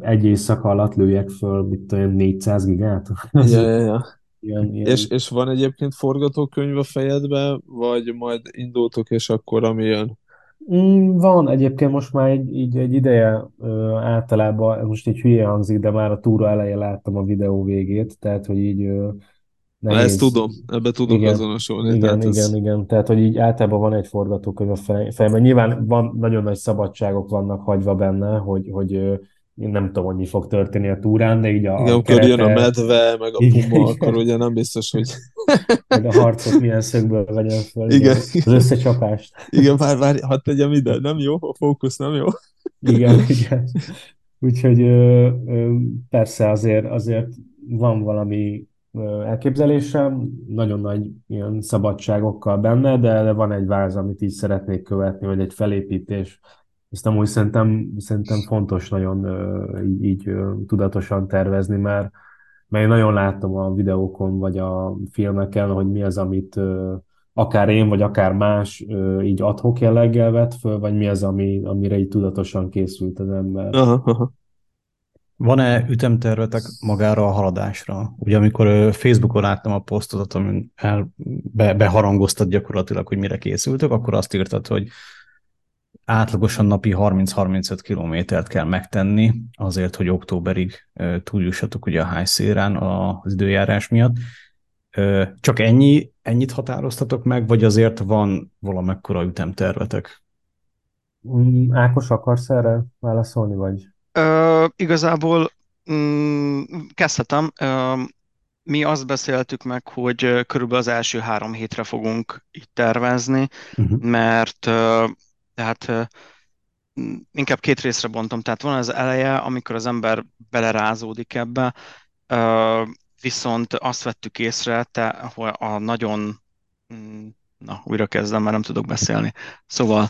egy éjszaka alatt lőjek föl, mit tudom, 400 gigát. Ja, ja, ja. Ilyen, ilyen... És, és van egyébként forgatókönyv a fejedben, vagy majd indultok, és akkor ami jön? Mm, van egyébként most már egy, így egy ideje ö, általában, most egy hülye hangzik, de már a túra elején láttam a videó végét, tehát hogy így ö, nehéz. Ezt tudom, ebbe tudok igen, azonosulni. Igen, tehát igen, ez... igen, tehát hogy így általában van egy forgatókönyv a fejemben. Nyilván van, nagyon nagy szabadságok vannak hagyva benne, hogy, hogy nem tudom, hogy mi fog történni a túrán, de így a, Igen, a amikor jön a kerete- medve, meg a Igen, puma, igen. akkor ugye nem biztos, hogy hogy a harcot milyen szögből vegyen föl, Igen. az összecsapást. igen, várj, várj, hadd tegyem ide, nem jó, a fókusz nem jó. Igen, igen. Úgyhogy ö, ö, persze azért, azért van valami elképzelésem, nagyon nagy ilyen szabadságokkal benne, de, van egy váz, amit így szeretnék követni, vagy egy felépítés. Ezt amúgy szerintem, szerintem fontos nagyon így, így tudatosan tervezni, mert, mert én nagyon látom a videókon, vagy a filmeken, hogy mi az, amit akár én, vagy akár más így adhok jelleggel vett föl, vagy mi az, ami, amire így tudatosan készült az ember. Aha, aha. Van-e ütemtervetek magára a haladásra? Ugye amikor Facebookon láttam a posztodat, amin el, be, beharangoztad gyakorlatilag, hogy mire készültök, akkor azt írtad, hogy átlagosan napi 30-35 kilométert kell megtenni azért, hogy októberig túljussatok ugye a high szélán az időjárás miatt. Csak ennyi, ennyit határoztatok meg, vagy azért van valamekkora ütemtervetek? Mm, Ákos, akarsz erre válaszolni, vagy? Ö, igazából mm, kezdhetem. Ö, mi azt beszéltük meg, hogy körülbelül az első három hétre fogunk itt tervezni, Uh-huh. mert ö, tehát ö, inkább két részre bontom. Tehát van az eleje, amikor az ember belerázódik ebbe, ö, viszont azt vettük észre, te, hogy a nagyon, mm, na újra kezdem, mert nem tudok beszélni. Szóval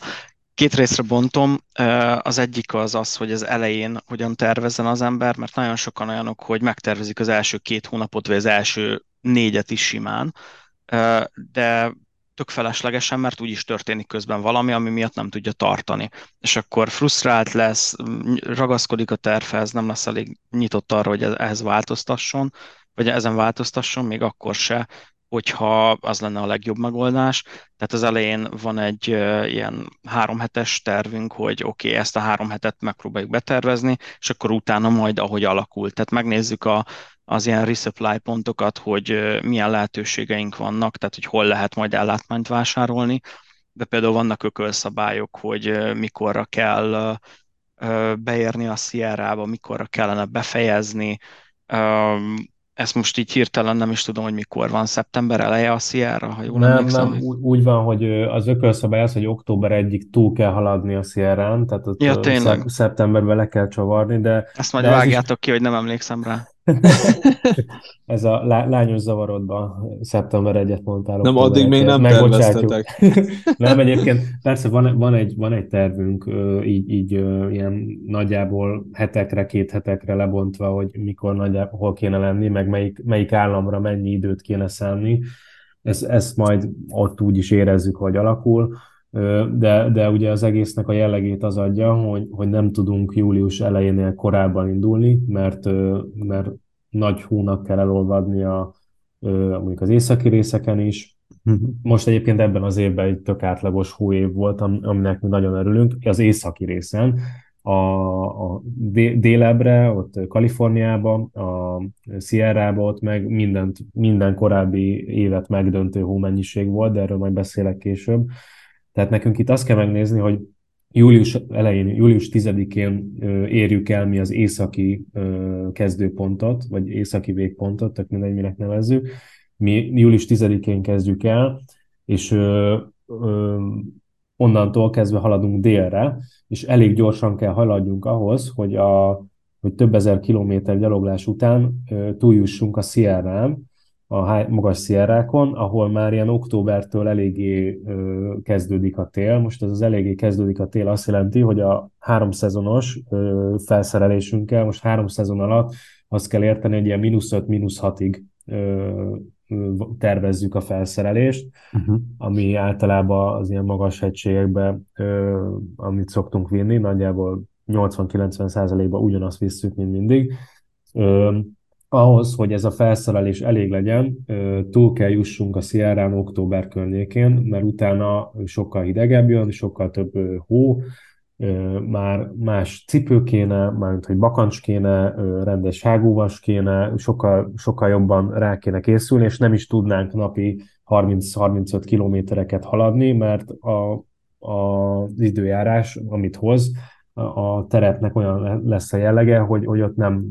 Két részre bontom. Az egyik az az, hogy az elején hogyan tervezzen az ember, mert nagyon sokan olyanok, hogy megtervezik az első két hónapot, vagy az első négyet is simán, de tök feleslegesen, mert úgyis történik közben valami, ami miatt nem tudja tartani. És akkor frusztrált lesz, ragaszkodik a tervhez, nem lesz elég nyitott arra, hogy ehhez változtasson, vagy ezen változtasson, még akkor se, hogyha az lenne a legjobb megoldás. Tehát az elején van egy ilyen három hetes tervünk, hogy oké, okay, ezt a három hetet megpróbáljuk betervezni, és akkor utána majd ahogy alakul. Tehát megnézzük a, az ilyen resupply pontokat, hogy milyen lehetőségeink vannak, tehát hogy hol lehet majd ellátmányt vásárolni, de például vannak ökölszabályok, hogy mikorra kell beérni a Sierra-ba, mikorra kellene befejezni. Ezt most így hirtelen nem is tudom, hogy mikor van. Szeptember eleje a Sierra, ha jól Nem, emlékszem. nem, úgy, úgy van, hogy az ökölszabály az, hogy október egyik túl kell haladni a Sierrán, tehát ott Ja, szeptemberben le kell csavarni, de Ezt majd De ez is- vágjátok ki, hogy nem emlékszem rá. ez a lá- lányos zavarodban szeptember egyet mondtál. Nem, addig még nem terveztetek. Nem, egyébként persze van, van, egy, van egy tervünk, így, így ilyen nagyjából hetekre, két hetekre lebontva, hogy mikor nagyjából hol kéne lenni, meg melyik, melyik államra mennyi időt kéne szánni. Ezt, ezt majd ott úgy is érezzük, hogy alakul. De, de ugye az egésznek a jellegét az adja, hogy, hogy nem tudunk július elejénél korábban indulni, mert, mert nagy hónak kell elolvadnia mondjuk az északi részeken is, most egyébként ebben az évben egy tök átlagos hóév volt, am- aminek mi nagyon örülünk, az északi részen, a, a dé- délebre, ott Kaliforniában, a Sierra-ba, ott meg mindent, minden korábbi évet megdöntő hómennyiség volt, de erről majd beszélek később. Tehát nekünk itt azt kell megnézni, hogy július elején, július 10-én ö, érjük el mi az északi kezdőpontot, vagy északi végpontot, tehát mindegy, minek nevezzük. Mi július 10-én kezdjük el, és onnantól kezdve haladunk délre, és elég gyorsan kell haladjunk ahhoz, hogy, a, hogy több ezer kilométer gyaloglás után túljussunk a Sierrán, a high- magas Sierrákon, ahol már ilyen októbertől eléggé ö, kezdődik a tél. Most ez az eléggé kezdődik a tél azt jelenti, hogy a három szezonos ö, felszerelésünkkel, most három szezon alatt azt kell érteni, hogy ilyen mínusz 5, mínusz 6-ig tervezzük a felszerelést, Uh-huh. ami általában az ilyen magas hegységekben, ö, amit szoktunk vinni, nagyjából 80-90 százalékban ugyanazt visszük, mint mindig. Ö, ahhoz, hogy ez a felszerelés elég legyen, túl kell jussunk a Sierrán október környékén, mert utána sokkal hidegebb jön, sokkal több hó, már más cipő kéne, mármint hogy bakancs kéne, rendes hágóvas kéne, sokkal, sokkal jobban rá kéne készülni, és nem is tudnánk napi 30-35 kilométereket haladni, mert a, a, az időjárás, amit hoz, a terepnek olyan lesz a jellege, hogy, hogy ott nem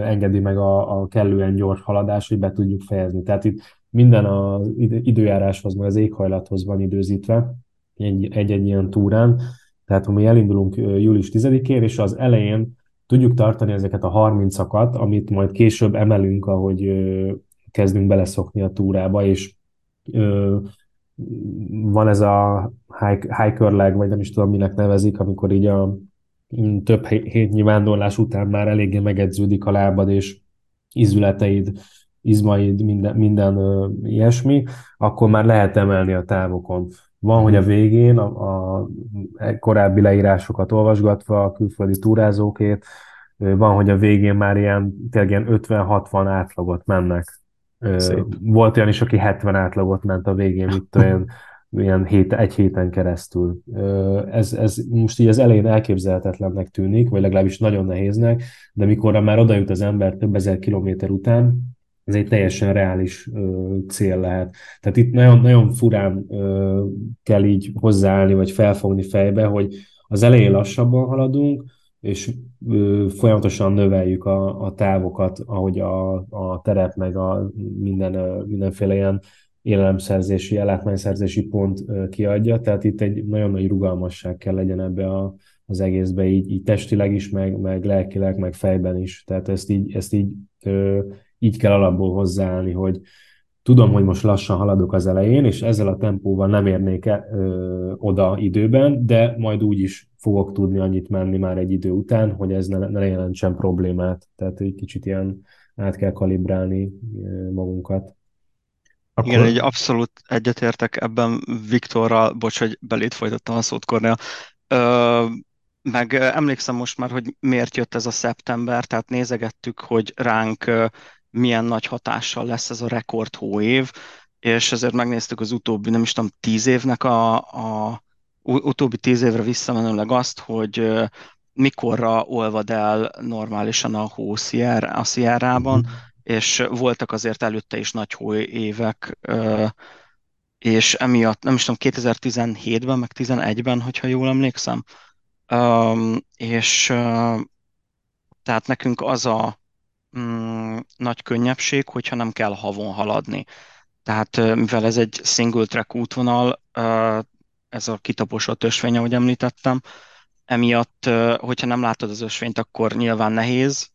engedi meg a, a kellően gyors haladás, hogy be tudjuk fejezni. Tehát itt minden az időjáráshoz, meg az éghajlathoz van időzítve egy-egy ilyen túrán. Tehát ha mi elindulunk július 10-én, és az elején tudjuk tartani ezeket a 30-akat, amit majd később emelünk, ahogy kezdünk beleszokni a túrába, és van ez a hiker leg, vagy nem is tudom, minek nevezik, amikor így a több hét vándorlás után már eléggé megedződik a lábad, és izületeid, izmaid, minden, minden ö, ilyesmi, akkor már lehet emelni a távokon. Van, hogy a végén a, a korábbi leírásokat olvasgatva a külföldi túrázókét, van, hogy a végén már ilyen, tényleg ilyen 50-60 átlagot mennek. Szép. Volt olyan is, aki 70 átlagot ment a végén, itt olyan ilyen hét, egy héten keresztül. Ez, ez most így az elején elképzelhetetlennek tűnik, vagy legalábbis nagyon nehéznek, de mikor már oda jut az ember több ezer kilométer után, ez egy teljesen reális ö, cél lehet. Tehát itt nagyon, nagyon furán ö, kell így hozzáállni, vagy felfogni fejbe, hogy az elején lassabban haladunk, és ö, folyamatosan növeljük a, a távokat, ahogy a, a terep, meg a minden, ö, mindenféle ilyen élelemszerzési, ellátmányszerzési pont kiadja, tehát itt egy nagyon nagy rugalmasság kell legyen ebbe a, az egészbe, így, így testileg is, meg, meg lelkileg, meg fejben is. Tehát ezt így, ezt így, ö, így kell alapból hozzáállni, hogy tudom, hogy most lassan haladok az elején, és ezzel a tempóval nem érnék e, ö, oda időben, de majd úgy is fogok tudni annyit menni már egy idő után, hogy ez ne, ne jelentsen problémát. Tehát egy kicsit ilyen át kell kalibrálni magunkat. Akkor... Igen, egy abszolút egyetértek ebben Viktorral, bocs, hogy belét folytattam a szót, Kornél. Ö, meg emlékszem most már, hogy miért jött ez a szeptember, tehát nézegettük, hogy ránk milyen nagy hatással lesz ez a rekord hóév, és ezért megnéztük az utóbbi, nem is tudom, tíz évnek a, a utóbbi tíz évre visszamenőleg azt, hogy mikorra olvad el normálisan a hó a Sierrában, mm-hmm és voltak azért előtte is nagy hóévek, és emiatt, nem is tudom, 2017-ben, meg 2011-ben, hogyha jól emlékszem, és tehát nekünk az a mm, nagy könnyebbség, hogyha nem kell havon haladni. Tehát mivel ez egy single track útvonal, ez a kitaposott ösvény, ahogy említettem, emiatt, hogyha nem látod az ösvényt, akkor nyilván nehéz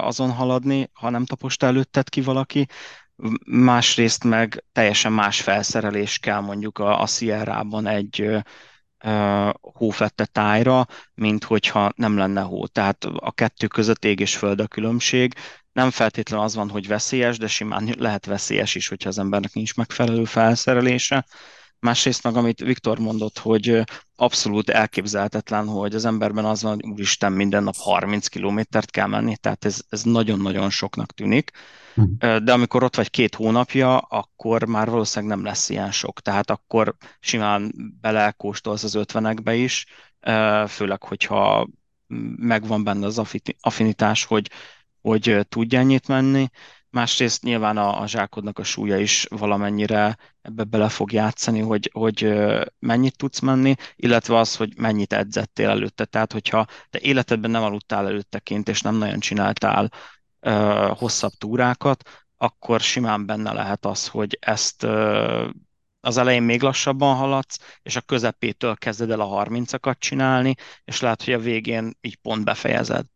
azon haladni, ha nem taposta előtted ki valaki, másrészt meg teljesen más felszerelés kell mondjuk a, a Sierra-ban egy uh, hófette tájra, mint hogyha nem lenne hó. Tehát a kettő között ég és föld a különbség. Nem feltétlenül az van, hogy veszélyes, de simán lehet veszélyes is, hogyha az embernek nincs megfelelő felszerelése. Másrészt meg, amit Viktor mondott, hogy abszolút elképzelhetetlen, hogy az emberben az van, hogy úristen, minden nap 30 kilométert kell menni, tehát ez, ez nagyon-nagyon soknak tűnik. Hm. De amikor ott vagy két hónapja, akkor már valószínűleg nem lesz ilyen sok. Tehát akkor simán belekóstolsz az ötvenekbe is, főleg, hogyha megvan benne az affinitás, hogy, hogy tudja ennyit menni, Másrészt nyilván a, a zsákodnak a súlya is valamennyire ebbe bele fog játszani, hogy, hogy mennyit tudsz menni, illetve az, hogy mennyit edzettél előtte. Tehát, hogyha te életedben nem aludtál előtteként, és nem nagyon csináltál uh, hosszabb túrákat, akkor simán benne lehet az, hogy ezt uh, az elején még lassabban haladsz, és a közepétől kezded el a 30-akat csinálni, és lehet, hogy a végén így pont befejezed.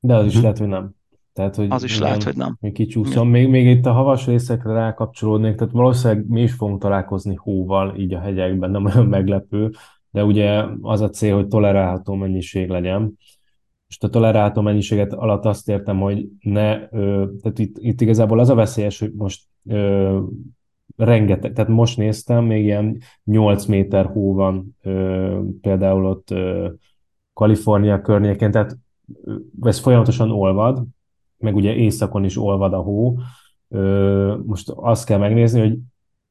De az is mhm. lehet, hogy nem. Tehát, hogy az is igen, lehet, hogy nem. Még kicsúszom. Még, még itt a havas részekre rákapcsolódnék, tehát valószínűleg mi is fogunk találkozni hóval így a hegyekben, nem olyan meglepő, de ugye az a cél, hogy tolerálható mennyiség legyen. Most a tolerálható mennyiséget alatt azt értem, hogy ne, ö, tehát itt, itt igazából az a veszélyes, hogy most ö, rengeteg, tehát most néztem, még ilyen 8 méter hó van ö, például ott ö, Kalifornia környékén, tehát ez folyamatosan olvad, meg ugye éjszakon is olvad a hó. Most azt kell megnézni, hogy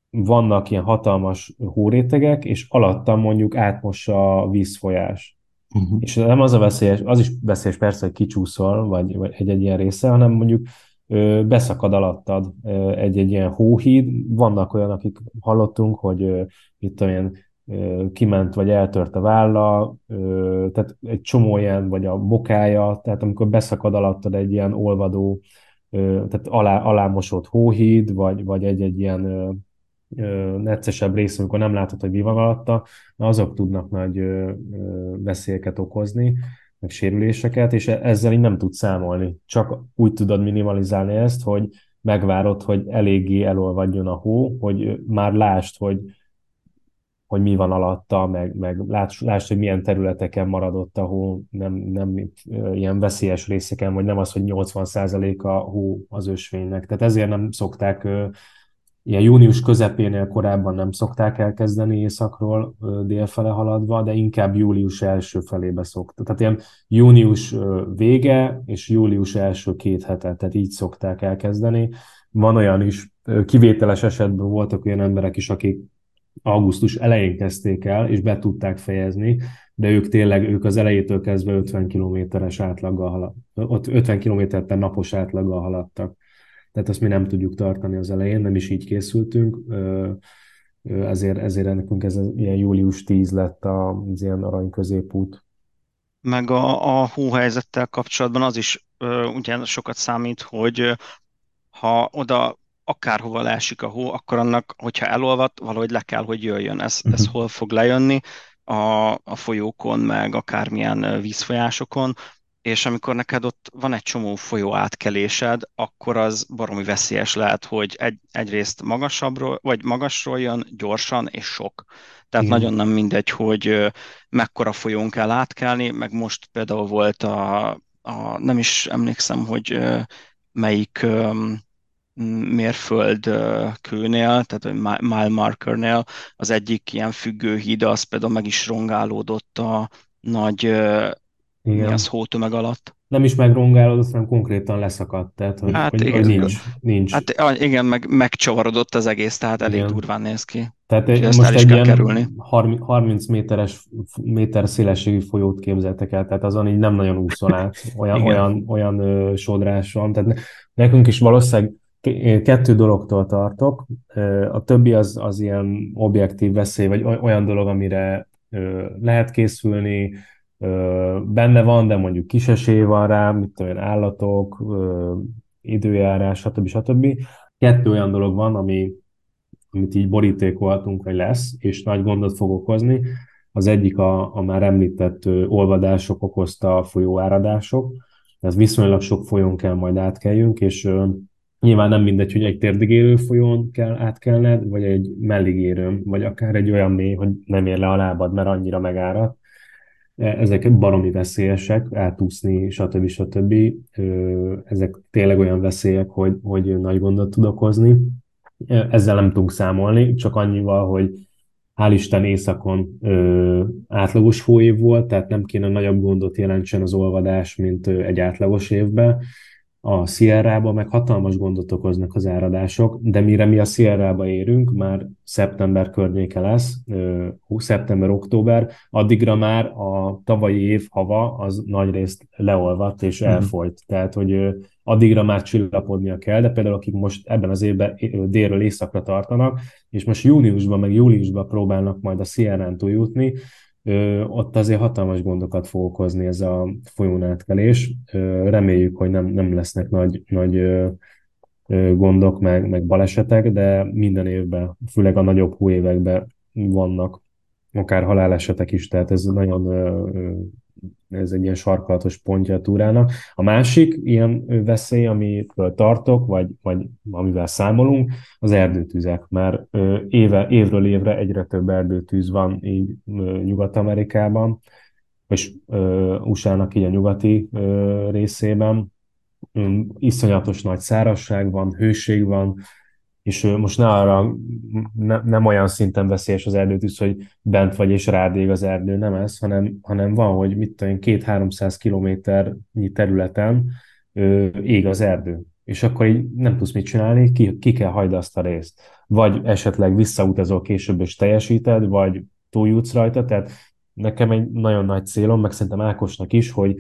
vannak ilyen hatalmas hórétegek, és alattam mondjuk átmossa a vízfolyás. Uh-huh. És nem az a veszélyes, az is veszélyes persze, hogy kicsúszol, vagy, vagy egy-egy ilyen része, hanem mondjuk ö, beszakad alattad egy-egy ilyen hóhíd. Vannak olyan, akik hallottunk, hogy ö, itt olyan kiment, vagy eltört a válla, tehát egy csomó ilyen, vagy a bokája, tehát amikor beszakad alattad egy ilyen olvadó, tehát alá, alámosott hóhíd, vagy, vagy egy-egy ilyen neccesebb rész, amikor nem látod, hogy mi van alatta, na azok tudnak nagy veszélyeket okozni, meg sérüléseket, és e-, ezzel így nem tudsz számolni. Csak úgy tudod minimalizálni ezt, hogy megvárod, hogy eléggé elolvadjon a hó, hogy már lásd, hogy hogy mi van alatta, meg, meg lásd, lásd, hogy milyen területeken maradott a hó, nem, nem ilyen veszélyes részeken, vagy nem az, hogy 80% a hó az ösvénynek. Tehát ezért nem szokták ilyen június közepénél korábban nem szokták elkezdeni északról délfele haladva, de inkább július első felébe szoktak. Tehát ilyen június vége és július első két hete, tehát így szokták elkezdeni. Van olyan is, kivételes esetben voltak olyan emberek is, akik augusztus elején kezdték el, és be tudták fejezni, de ők tényleg, ők az elejétől kezdve 50 kilométeres átlaggal haladtak, 50 kilométer napos átlaggal haladtak. Tehát azt mi nem tudjuk tartani az elején, nem is így készültünk, ezért, ezért nekünk ez ilyen július 10 lett az ilyen arany középút. Meg a, a hóhelyzettel kapcsolatban az is ugye sokat számít, hogy ha oda akárhova leesik a hó, akkor annak, hogyha elolvad, valahogy le kell, hogy jöjjön. Ez, uh-huh. ez hol fog lejönni a, a folyókon, meg akármilyen vízfolyásokon, és amikor neked ott van egy csomó folyó átkelésed, akkor az baromi veszélyes lehet, hogy egy, egyrészt magasabbról, vagy magasról jön, gyorsan és sok. Tehát Igen. nagyon nem mindegy, hogy mekkora folyón kell átkelni, meg most például volt a, a nem is emlékszem, hogy melyik kőnél, tehát mile markernél az egyik ilyen függőhíd, az például meg is rongálódott a nagy igen. mi az hótömeg alatt. Nem is megrongálódott, hanem konkrétan leszakadt, tehát hogy, hát hogy, igen, hogy nincs, nincs. Hát igen, meg, megcsavarodott az egész, tehát elég igen. durván néz ki. Tehát egy, most egy ilyen kerülni. 30 méteres, méter szélességű folyót képzeltek el, tehát azon így nem nagyon úszol át, olyan, olyan, olyan ö, sodrás van. Tehát nekünk is valószínűleg kettő dologtól tartok. A többi az, az ilyen objektív veszély, vagy olyan dolog, amire lehet készülni, benne van, de mondjuk kis esély van rá, mit tudom állatok, időjárás, stb. stb. Kettő olyan dolog van, ami, amit így borítékolhatunk, hogy lesz, és nagy gondot fog okozni. Az egyik a, a már említett olvadások okozta folyóáradások. Ez viszonylag sok folyón kell majd átkeljünk, és Nyilván nem mindegy, hogy egy térdigérő folyón kell átkelned, vagy egy melligérőn, vagy akár egy olyan mély, hogy nem ér le a lábad, mert annyira megáradt. E, ezek baromi veszélyesek, átúszni, stb. stb. Ezek tényleg olyan veszélyek, hogy, hogy nagy gondot tud okozni. E, ezzel nem tudunk számolni, csak annyival, hogy hál' Isten éjszakon ö, átlagos hóév volt, tehát nem kéne nagyobb gondot jelentsen az olvadás, mint ö, egy átlagos évben a Sierra-ba meg hatalmas gondot okoznak az áradások, de mire mi a Sierra-ba érünk, már szeptember környéke lesz, szeptember-október, addigra már a tavalyi év hava az nagyrészt leolvadt és mhm. elfolyt. Mm. Tehát, hogy addigra már csillapodnia kell, de például akik most ebben az évben délről északra tartanak, és most júniusban, meg júliusban próbálnak majd a Sierra-n túljutni, ott azért hatalmas gondokat fog okozni ez a folyón átkelés. Reméljük, hogy nem, nem lesznek nagy, nagy gondok, meg, meg balesetek, de minden évben, főleg a nagyobb hóévekben vannak akár halálesetek is, tehát ez nagyon ez egy ilyen sarkalatos pontja a túrának. A másik ilyen veszély, amitől tartok, vagy, vagy amivel számolunk, az erdőtüzek. Már éve, évről évre egyre több erdőtűz van így Nyugat-Amerikában, és USA-nak így a nyugati részében. Iszonyatos nagy szárazság van, hőség van, és most ne arra, ne, nem olyan szinten veszélyes az erdőtűz, hogy bent vagy és rád ég az erdő, nem ez, hanem, hanem van, hogy mit tudom, két-háromszáz kilométernyi területen ö, ég az erdő. És akkor így nem tudsz mit csinálni, ki, ki kell hagyd azt a részt. Vagy esetleg visszautazol később és teljesíted, vagy túljutsz rajta, tehát nekem egy nagyon nagy célom, meg szerintem Ákosnak is, hogy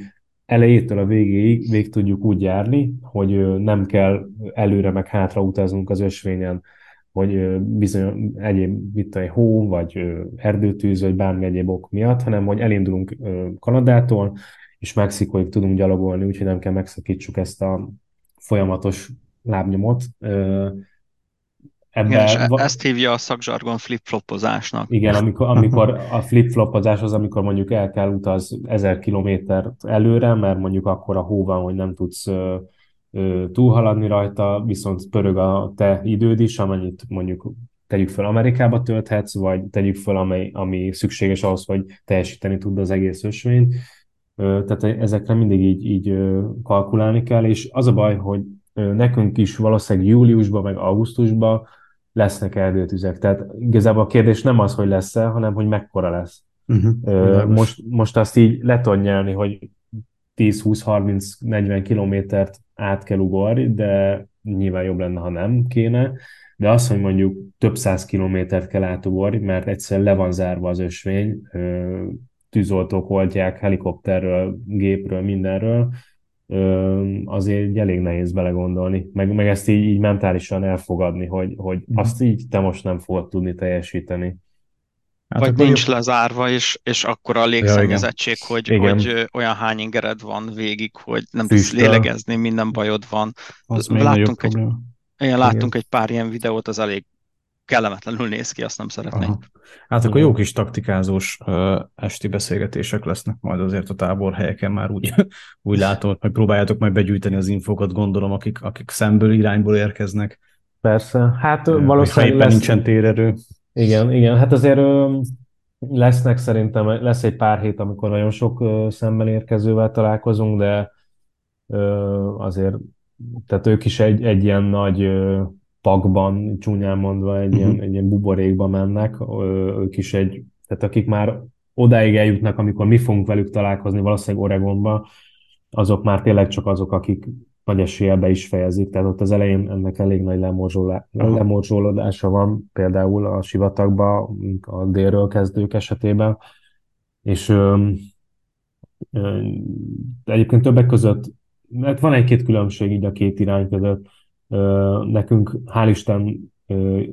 elejétől a végéig végig tudjuk úgy járni, hogy nem kell előre meg hátra utaznunk az ösvényen, hogy bizony egyéb, mit egy hó, vagy erdőtűz, vagy bármi egyéb ok miatt, hanem hogy elindulunk Kanadától, és Mexikóig tudunk gyalogolni, úgyhogy nem kell megszakítsuk ezt a folyamatos lábnyomot. Ebben, Igen, és ezt hívja a szakzsargon flip-flopozásnak. Igen, amikor, amikor a flip-flopozás az, amikor mondjuk el kell utaz ezer kilométert előre, mert mondjuk akkor a hó van, hogy nem tudsz ö, ö, túlhaladni rajta, viszont pörög a te időd is, amennyit mondjuk tegyük fel Amerikába tölthetsz, vagy tegyük fel, amely, ami szükséges ahhoz, hogy teljesíteni tud az egész ösvényt. Tehát ezekre mindig így, így kalkulálni kell, és az a baj, hogy nekünk is valószínűleg júliusban, meg augusztusban lesznek erdőtüzek. Tehát igazából a kérdés nem az, hogy lesz-e, hanem hogy mekkora lesz. Uh-huh, most, most azt így le tud nyelni, hogy 10-20-30-40 kilométert át kell ugorni, de nyilván jobb lenne, ha nem kéne. De az, hogy mondjuk több száz kilométert kell átugorni, mert egyszerűen le van zárva az ösvény, tűzoltók oltják helikopterről, gépről, mindenről, azért elég nehéz belegondolni, meg, meg ezt így, így mentálisan elfogadni, hogy, hogy mm. azt így te most nem fogod tudni teljesíteni. Hát Vagy nincs jobb... lezárva, és, és akkor a légszennyezettség, ja, hogy, igen. hogy olyan hány ingered van végig, hogy nem tudsz lélegezni, minden bajod van. Az láttunk egy, igen, láttunk egy pár ilyen videót, az elég kellemetlenül néz ki, azt nem szeretnénk. Aha. Hát akkor jó kis taktikázós uh, esti beszélgetések lesznek majd azért a táborhelyeken már úgy, úgy látom, hogy próbáljátok majd begyűjteni az infokat, gondolom, akik, akik szemből irányból érkeznek. Persze, hát uh, valószínűleg lesz... nincsen térerő. Igen, igen, hát azért uh, lesznek szerintem, lesz egy pár hét, amikor nagyon sok uh, szemben érkezővel találkozunk, de uh, azért, tehát ők is egy, egy ilyen nagy uh, pakban, csúnyán mondva, egy, ilyen, mhm. egy ilyen buborékba mennek, ők is egy, tehát akik már odáig eljutnak, amikor mi fogunk velük találkozni, valószínűleg Oregonba, azok már tényleg csak azok, akik nagy eséllyel be is fejezik, tehát ott az elején ennek elég nagy lemorzsolódása van, például a sivatagban, a délről kezdők esetében, és ö, ö, egyébként többek között, mert van egy-két különbség így a két irány között, Nekünk hál' Isten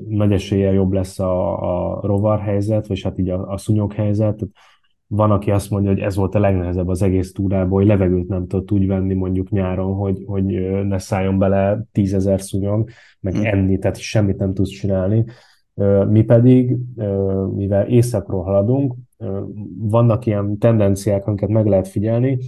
nagy esélye jobb lesz a, a rovar helyzet, vagy hát így a, a szúnyog helyzet. Van, aki azt mondja, hogy ez volt a legnehezebb az egész túrából, hogy levegőt nem tudott úgy venni mondjuk nyáron, hogy, hogy ne szálljon bele tízezer szúnyog, meg hmm. enni, tehát semmit nem tudsz csinálni. Mi pedig, mivel északról haladunk, vannak ilyen tendenciák, amiket meg lehet figyelni,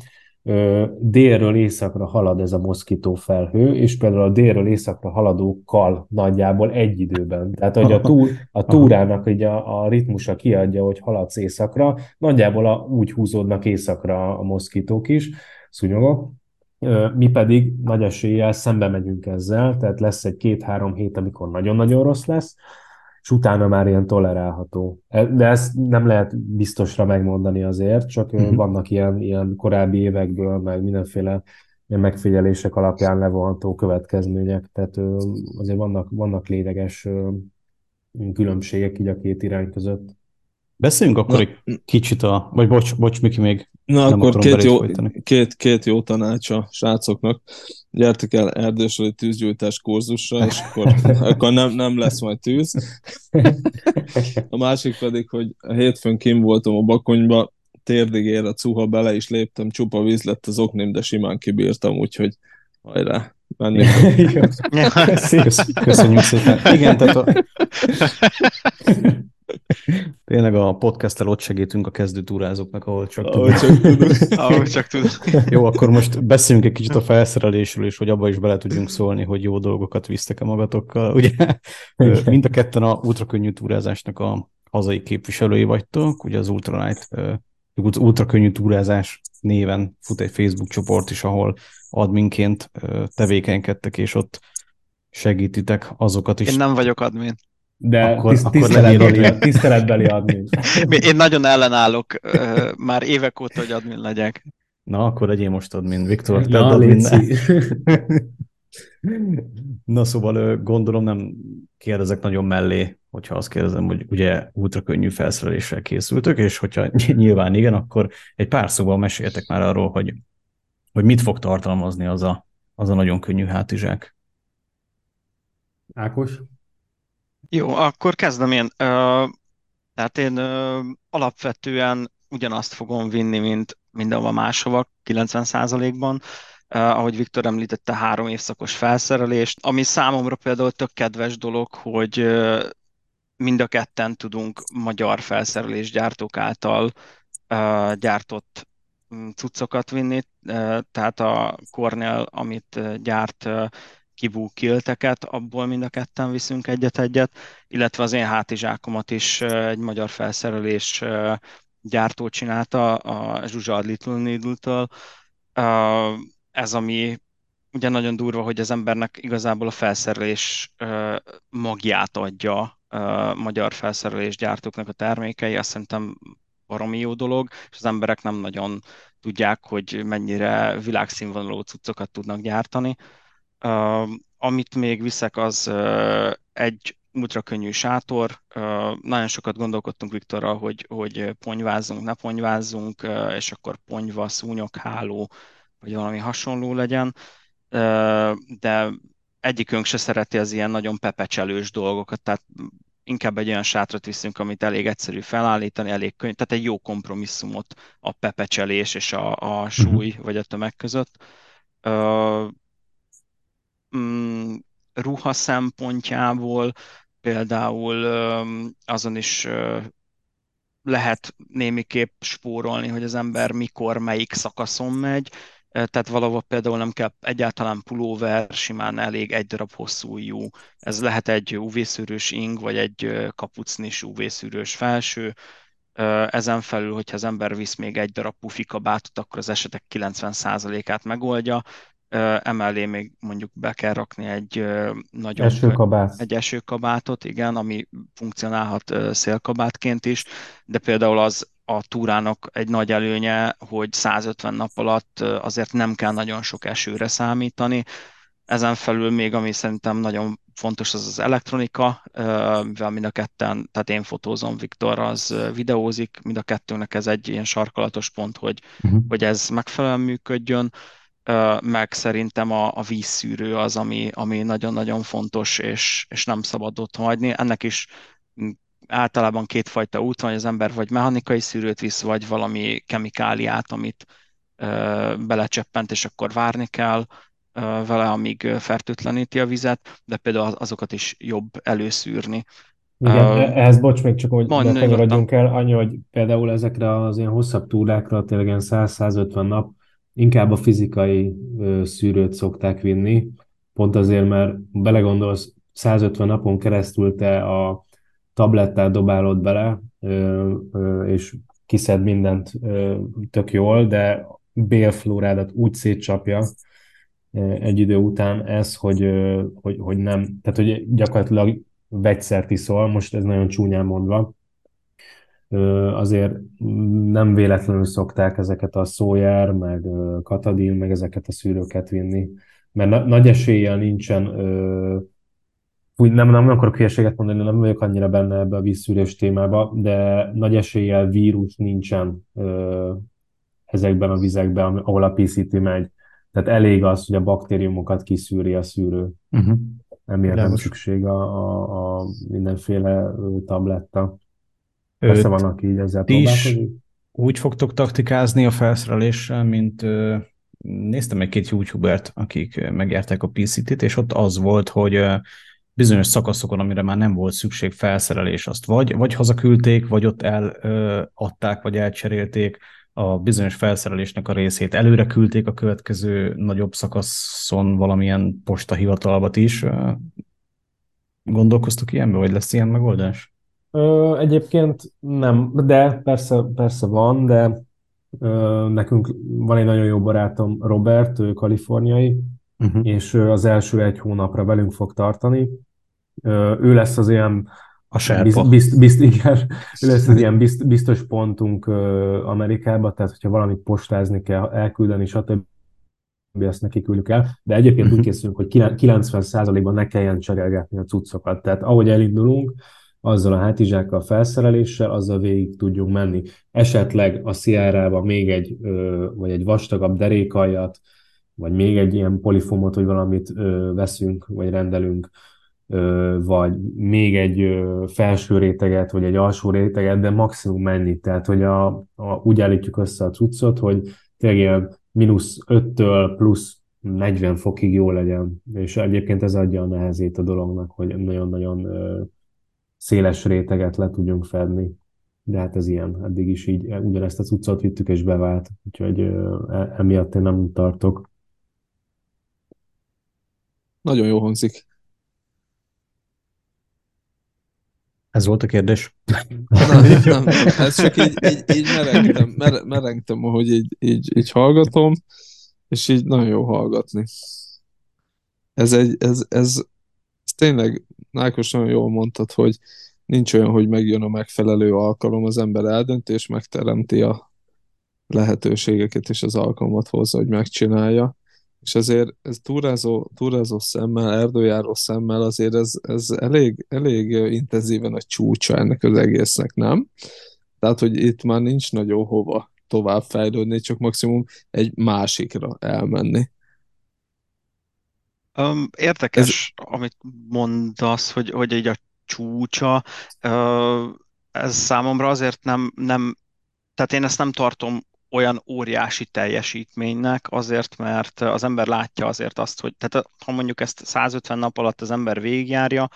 délről északra halad ez a moszkító felhő, és például a délről északra haladókkal nagyjából egy időben. Tehát, hogy a, túr, a túrának ugye a, a ritmusa kiadja, hogy haladsz északra, nagyjából a, úgy húzódnak északra a moszkítók is, szúnyogok, mi pedig nagy eséllyel szembe megyünk ezzel, tehát lesz egy két-három hét, amikor nagyon-nagyon rossz lesz, és utána már ilyen tolerálható. E, de ezt nem lehet biztosra megmondani azért, csak uh-huh. vannak ilyen, ilyen korábbi évekből, meg mindenféle ilyen megfigyelések alapján levonható következmények, tehát azért vannak, vannak lényeges különbségek így a két irány között. Beszéljünk akkor Na, egy kicsit a... Vagy bocs, bocs Miki, még Na akkor két jó, két, két jó tanács a srácoknak. Gyertek el erdősöli tűzgyújtás kurzusra, és akkor, akkor nem, nem lesz majd tűz. A másik pedig, hogy a hétfőn kim voltam a bakonyba, térdig ér a cuha, bele is léptem, csupa víz lett az oknim, de simán kibírtam, úgyhogy hajrá, menni. Köszönjük szépen. Igen, tehát a... Tényleg a podcasttel ott segítünk a kezdő túrázóknak, ahol csak ahol Csak tudunk. ahol csak tudunk. Jó, akkor most beszéljünk egy kicsit a felszerelésről, és hogy abba is bele tudjunk szólni, hogy jó dolgokat visztek a magatokkal. Ugye mind a ketten a ultrakönnyű túrázásnak a hazai képviselői vagytok, ugye az Ultralight, az ultrakönnyű túrázás néven fut egy Facebook csoport is, ahol adminként tevékenykedtek, és ott segítitek azokat is. Én nem vagyok admin. De akkor, tiszt, akkor tiszteletbeli, tiszteletbeli admin. Én nagyon ellenállok már évek óta, hogy admin legyek. Na, akkor legyél most admin, Viktor. Te Na, admin. Na szóval gondolom nem kérdezek nagyon mellé, hogyha azt kérdezem, hogy ugye ultrakönnyű felszereléssel készültök, és hogyha nyilván igen, akkor egy pár szóval meséltek már arról, hogy, hogy mit fog tartalmazni az a, az a nagyon könnyű hátizsák. Ákos? Jó, akkor kezdem én. Tehát én alapvetően ugyanazt fogom vinni, mint mindenhova máshova, 90%-ban. Uh, ahogy Viktor említette, három évszakos felszerelést, ami számomra például tök kedves dolog, hogy mind a ketten tudunk magyar felszerelésgyártók által gyártott mm, cuccokat vinni, tehát a Cornell, amit gyárt kibú kilteket, abból mind a ketten viszünk egyet-egyet, illetve az én hátizsákomat is egy magyar felszerelés gyártó csinálta, a Zsuzsa Little Needle-től. Ez, ami ugye nagyon durva, hogy az embernek igazából a felszerelés magját adja magyar felszerelésgyártóknak a termékei, azt szerintem baromi jó dolog, és az emberek nem nagyon tudják, hogy mennyire világszínvonalú cuccokat tudnak gyártani. Uh, amit még viszek, az uh, egy ultrakönnyű sátor. Uh, nagyon sokat gondolkodtunk Viktorral, hogy, hogy ponyvázzunk, ne ponyvázzunk, uh, és akkor ponyva, szúnyogháló, vagy valami hasonló legyen. Uh, de egyikünk se szereti az ilyen nagyon pepecselős dolgokat, tehát inkább egy olyan sátrat viszünk, amit elég egyszerű felállítani, elég könnyű, tehát egy jó kompromisszumot a pepecselés és a, a súly uh-huh. vagy a tömeg között. Uh, mm, ruha szempontjából például azon is lehet némiképp spórolni, hogy az ember mikor, melyik szakaszon megy, tehát valahol például nem kell egyáltalán pulóver, simán elég egy darab hosszú ujjú. Ez lehet egy UV-szűrős ing, vagy egy kapucnis UV-szűrős felső. Ezen felül, hogyha az ember visz még egy darab pufi kabátot, akkor az esetek 90%-át megoldja emellé még mondjuk be kell rakni egy nagyobb esőkabát. egy esőkabátot, igen, ami funkcionálhat szélkabátként is, de például az a túrának egy nagy előnye, hogy 150 nap alatt azért nem kell nagyon sok esőre számítani. Ezen felül még, ami szerintem nagyon fontos, az az elektronika, mivel mind a ketten, tehát én fotózom, Viktor az videózik, mind a kettőnek ez egy ilyen sarkalatos pont, hogy, uh-huh. hogy ez megfelelően működjön meg szerintem a, a vízszűrő az, ami, ami nagyon-nagyon fontos, és, és nem szabad ott hagyni. Ennek is általában kétfajta út van, hogy az ember vagy mechanikai szűrőt visz, vagy valami kemikáliát, amit ö, belecseppent, és akkor várni kell ö, vele, amíg fertőtleníti a vizet, de például azokat is jobb előszűrni. Igen, uh, ehhez bocs, még csak, hogy bekanyarodjunk el, annyi, hogy például ezekre az ilyen hosszabb túrákra, tényleg 100-150 nap, inkább a fizikai szűrőt szokták vinni, pont azért, mert belegondolsz, 150 napon keresztül te a tablettát dobálod bele, és kiszed mindent tök jól, de bélflórádat úgy szétcsapja egy idő után ez, hogy, hogy, hogy nem, tehát hogy gyakorlatilag vegyszert iszol, most ez nagyon csúnyán mondva, azért nem véletlenül szokták ezeket a szójár, meg katadin, meg ezeket a szűrőket vinni, mert nagy eséllyel nincsen, úgy nem, nem akarok hülyeséget mondani, nem vagyok annyira benne ebbe a vízszűrés témába, de nagy eséllyel vírus nincsen ezekben a vizekben, ahol a PCT megy. Tehát elég az, hogy a baktériumokat kiszűri a szűrő. Uh-huh. Emiatt nem szükség a, a, a mindenféle tabletta. Persze van, aki így ezzel próbálkozik. Úgy fogtok taktikázni a felszereléssel, mint néztem egy-két youtubert, akik megjárták a PCT-t, és ott az volt, hogy bizonyos szakaszokon, amire már nem volt szükség felszerelés, azt vagy, vagy hazaküldték, vagy ott eladták, vagy elcserélték a bizonyos felszerelésnek a részét. Előre küldték a következő nagyobb szakaszon valamilyen postahivatalbat is. Gondolkoztok ilyenbe, vagy lesz ilyen megoldás? Ö, egyébként nem, de persze, persze van, de ö, nekünk van egy nagyon jó barátom, Robert, ő kaliforniai, uh-huh. és az első egy hónapra velünk fog tartani. Ö, ő lesz az ilyen a bizt, bizt, bizt, igen, ő lesz az ilyen bizt, biztos pontunk Amerikába, tehát hogyha valamit postázni kell, elküldeni, stb ezt neki küldjük el, de egyébként uh-huh. úgy készülünk, hogy 90%-ban ne kelljen cserélgetni a cuccokat. Tehát ahogy elindulunk, azzal a hátizsákkal, felszereléssel, azzal végig tudjunk menni. Esetleg a Sierra-ba még egy, vagy egy vastagabb derékaljat, vagy még egy ilyen polifomot, hogy valamit veszünk, vagy rendelünk, vagy még egy felső réteget, vagy egy alsó réteget, de maximum mennyit. Tehát, hogy a, a, úgy állítjuk össze a cuccot, hogy tényleg ilyen mínusz 5-től plusz 40 fokig jó legyen. És egyébként ez adja a nehezét a dolognak, hogy nagyon-nagyon széles réteget le tudjunk fedni. De hát ez ilyen, eddig is így ugyanezt a cuccot vittük és bevált, úgyhogy e, emiatt én nem tartok. Nagyon jó hangzik. Ez volt a kérdés? Nem, nem, nem. Ez csak így, így, így merengtem, mer, merengtem, ahogy így, így, így hallgatom, és így nagyon jó hallgatni. Ez egy, ez, ez, ez tényleg, Nákos nagyon jól mondtad, hogy nincs olyan, hogy megjön a megfelelő alkalom, az ember eldönti, és megteremti a lehetőségeket és az alkalmat hozzá, hogy megcsinálja és azért ez túrázó, túrázó szemmel, erdőjáró szemmel azért ez, ez elég, elég intenzíven a csúcsa ennek az egésznek, nem? Tehát, hogy itt már nincs nagyon hova tovább fejlődni, csak maximum egy másikra elmenni. Um, érdekes, ez... amit mondasz, hogy, hogy egy a csúcsa, uh, ez számomra azért nem, nem, tehát én ezt nem tartom olyan óriási teljesítménynek, azért, mert az ember látja azért azt, hogy tehát ha mondjuk ezt 150 nap alatt az ember végigjárja,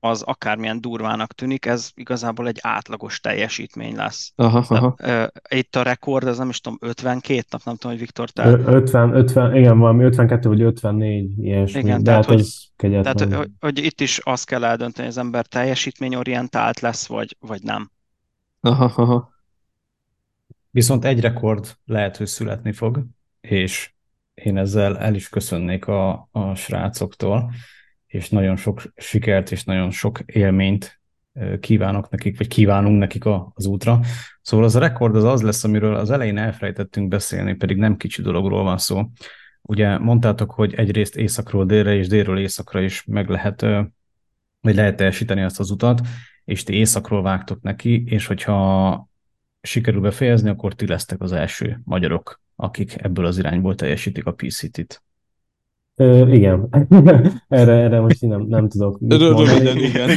az akármilyen durvának tűnik, ez igazából egy átlagos teljesítmény lesz. Aha, aha. Uh, itt a rekord, ez nem is tudom, 52 nap, nem tudom, hogy Viktor, te... 50, 50, igen, valami 52 vagy 54 ilyesmi, igen, de tehát, hát hogy, tehát, hogy, hogy, itt is azt kell eldönteni, hogy az ember teljesítményorientált lesz, vagy, vagy nem. Aha, aha. Viszont egy rekord lehet, hogy születni fog, és én ezzel el is köszönnék a, a srácoktól, és nagyon sok sikert és nagyon sok élményt kívánok nekik, vagy kívánunk nekik a, az útra. Szóval az a rekord az az lesz, amiről az elején elfelejtettünk beszélni, pedig nem kicsi dologról van szó. Ugye mondtátok, hogy egyrészt északról délre és délről északra is meg lehet, vagy lehet teljesíteni ezt az utat, és ti északról vágtok neki, és hogyha sikerül befejezni, akkor ti lesztek az első magyarok, akik ebből az irányból teljesítik a PCT-t. Ö, igen, erre, erre most én nem, nem tudok. Röviden, igen.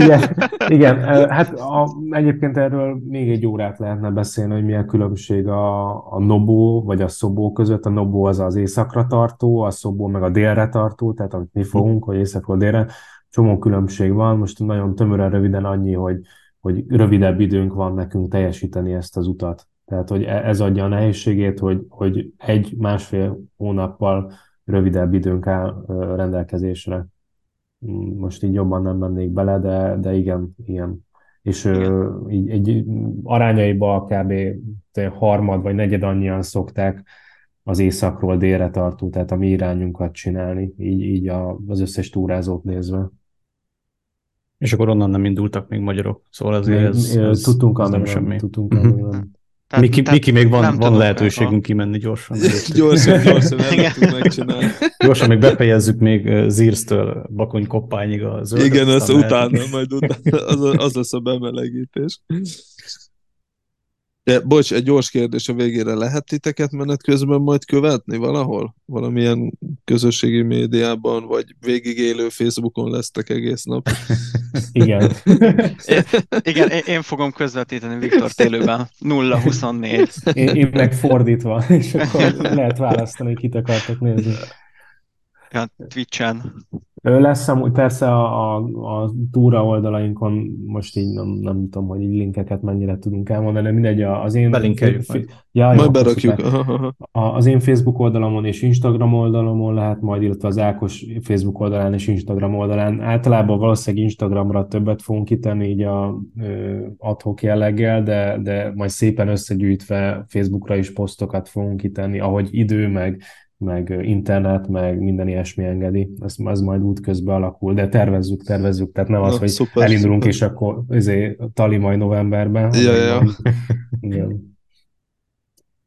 igen. Igen, hát a, egyébként erről még egy órát lehetne beszélni, hogy mi a különbség a, a Nobó vagy a Szobó között. A Nobó az az északra tartó, a Szobó meg a délre tartó, tehát amit mi fogunk, hogy északról délre. Csomó különbség van, most nagyon tömören röviden annyi, hogy hogy rövidebb időnk van nekünk teljesíteni ezt az utat. Tehát, hogy e- ez adja a nehézségét, hogy, hogy egy-másfél hónappal rövidebb időnk áll rendelkezésre. Mm, most így jobban nem mennék bele, de, de igen, igen. És igen. így egy arányaiba kb. harmad vagy negyed annyian szokták az északról délre tartó, tehát a mi irányunkat csinálni, így, így a, az összes túrázót nézve. És akkor onnan nem indultak még magyarok, szóval azért ez, ez, tudtunk ez nem semmi. Tudtunk uh-huh. Tehát, Miki, tehát Miki még van, van lehetőségünk kimenni gyorsan. gyorsan, gyorsan el tudjuk megcsinálni. Gyorsan még befejezzük még Zírsztől Bakony koppányig a zöldet. Igen, ezt utána, majd utána, az, az lesz a bemelegítés. De bocs, egy gyors kérdés a végére. Lehet titeket menet közben majd követni valahol? Valamilyen közösségi médiában, vagy végigélő Facebookon lesztek egész nap? Igen. é, igen, én fogom közvetíteni Viktor élőben. 0-24. Én, én meg fordítva, és akkor lehet választani, hogy kit akartok nézni. Ja, Twitch-en. Lesz amúgy persze a, a, a túra oldalainkon, most így nem, nem tudom, hogy így linkeket mennyire tudunk elmondani, de mindegy, az én... Belinkeljük majd. Ja, majd berakjuk. Az én Facebook oldalamon és Instagram oldalamon lehet majd, illetve az Ákos Facebook oldalán és Instagram oldalán. Általában valószínűleg Instagramra többet fogunk kitenni így a ö, adhok jelleggel, de, de majd szépen összegyűjtve Facebookra is posztokat fogunk kitenni, ahogy idő meg meg internet, meg minden ilyesmi engedi. Ez, ez majd útközben alakul, de tervezzük, tervezzük, tehát nem az, Na, hogy szuper, elindulunk, szuper. és akkor ezért tali majd novemberben. Ja, ja. Majd, igen.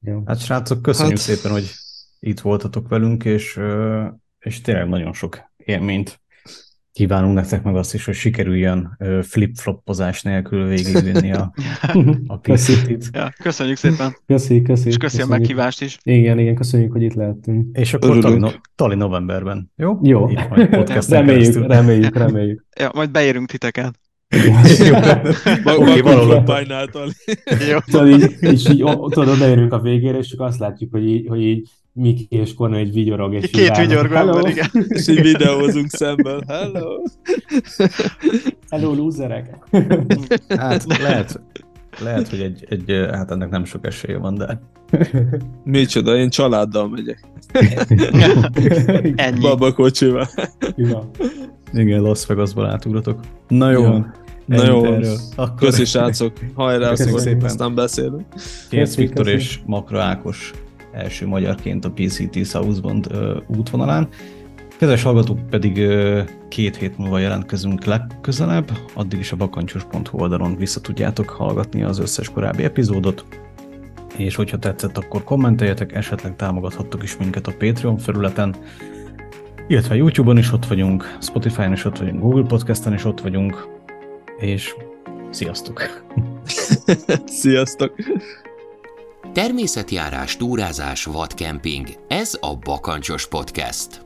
Ja. Hát srácok, köszönjük hát... szépen, hogy itt voltatok velünk, és, és tényleg nagyon sok élményt Kívánunk nektek meg azt is, hogy sikerüljön flip-floppozás nélkül végigvinni a, a PCT-t. Ja, köszönjük szépen. Köszi, köszi. És köszi a meghívást is. Igen, igen, köszönjük, hogy itt lehettünk. És akkor tali, no, tali novemberben, jó? Jó. Itt majd reméljük, keresztül. reméljük, reméljük. Ja, majd beérünk titeket. Oké, valahol bajnáltal. Tudod, így, és így tudod, odaérünk a végére, és csak azt látjuk, hogy így, hogy így Miki és Kornél egy vigyorog, és Két vigyorgó ember, igen. És így videózunk szemben. Hello! Hello, lúzerek! Hát lehet, lehet, hogy egy, egy, hát ennek nem sok esélye van, de... Micsoda, én családdal megyek. Ennyi. Baba kocsival. Ja. Igen, Las Vegasban átugratok. Na jó. Ja. Na jó, Akkor... köszi srácok, hajrá, Köszönjük szépen. aztán beszélünk. Kész Viktor és Makra Ákos első magyarként a PCT Southbound útvonalán. Kedves hallgatók pedig két hét múlva jelentkezünk legközelebb, addig is a bakancsos.hu oldalon vissza tudjátok hallgatni az összes korábbi epizódot, és hogyha tetszett, akkor kommenteljetek, esetleg támogathattok is minket a Patreon felületen, illetve YouTube-on is ott vagyunk, Spotify-on is ott vagyunk, Google Podcast-en is ott vagyunk, és sziasztok! sziasztok! Természetjárás, túrázás, vadkemping. Ez a Bakancsos Podcast.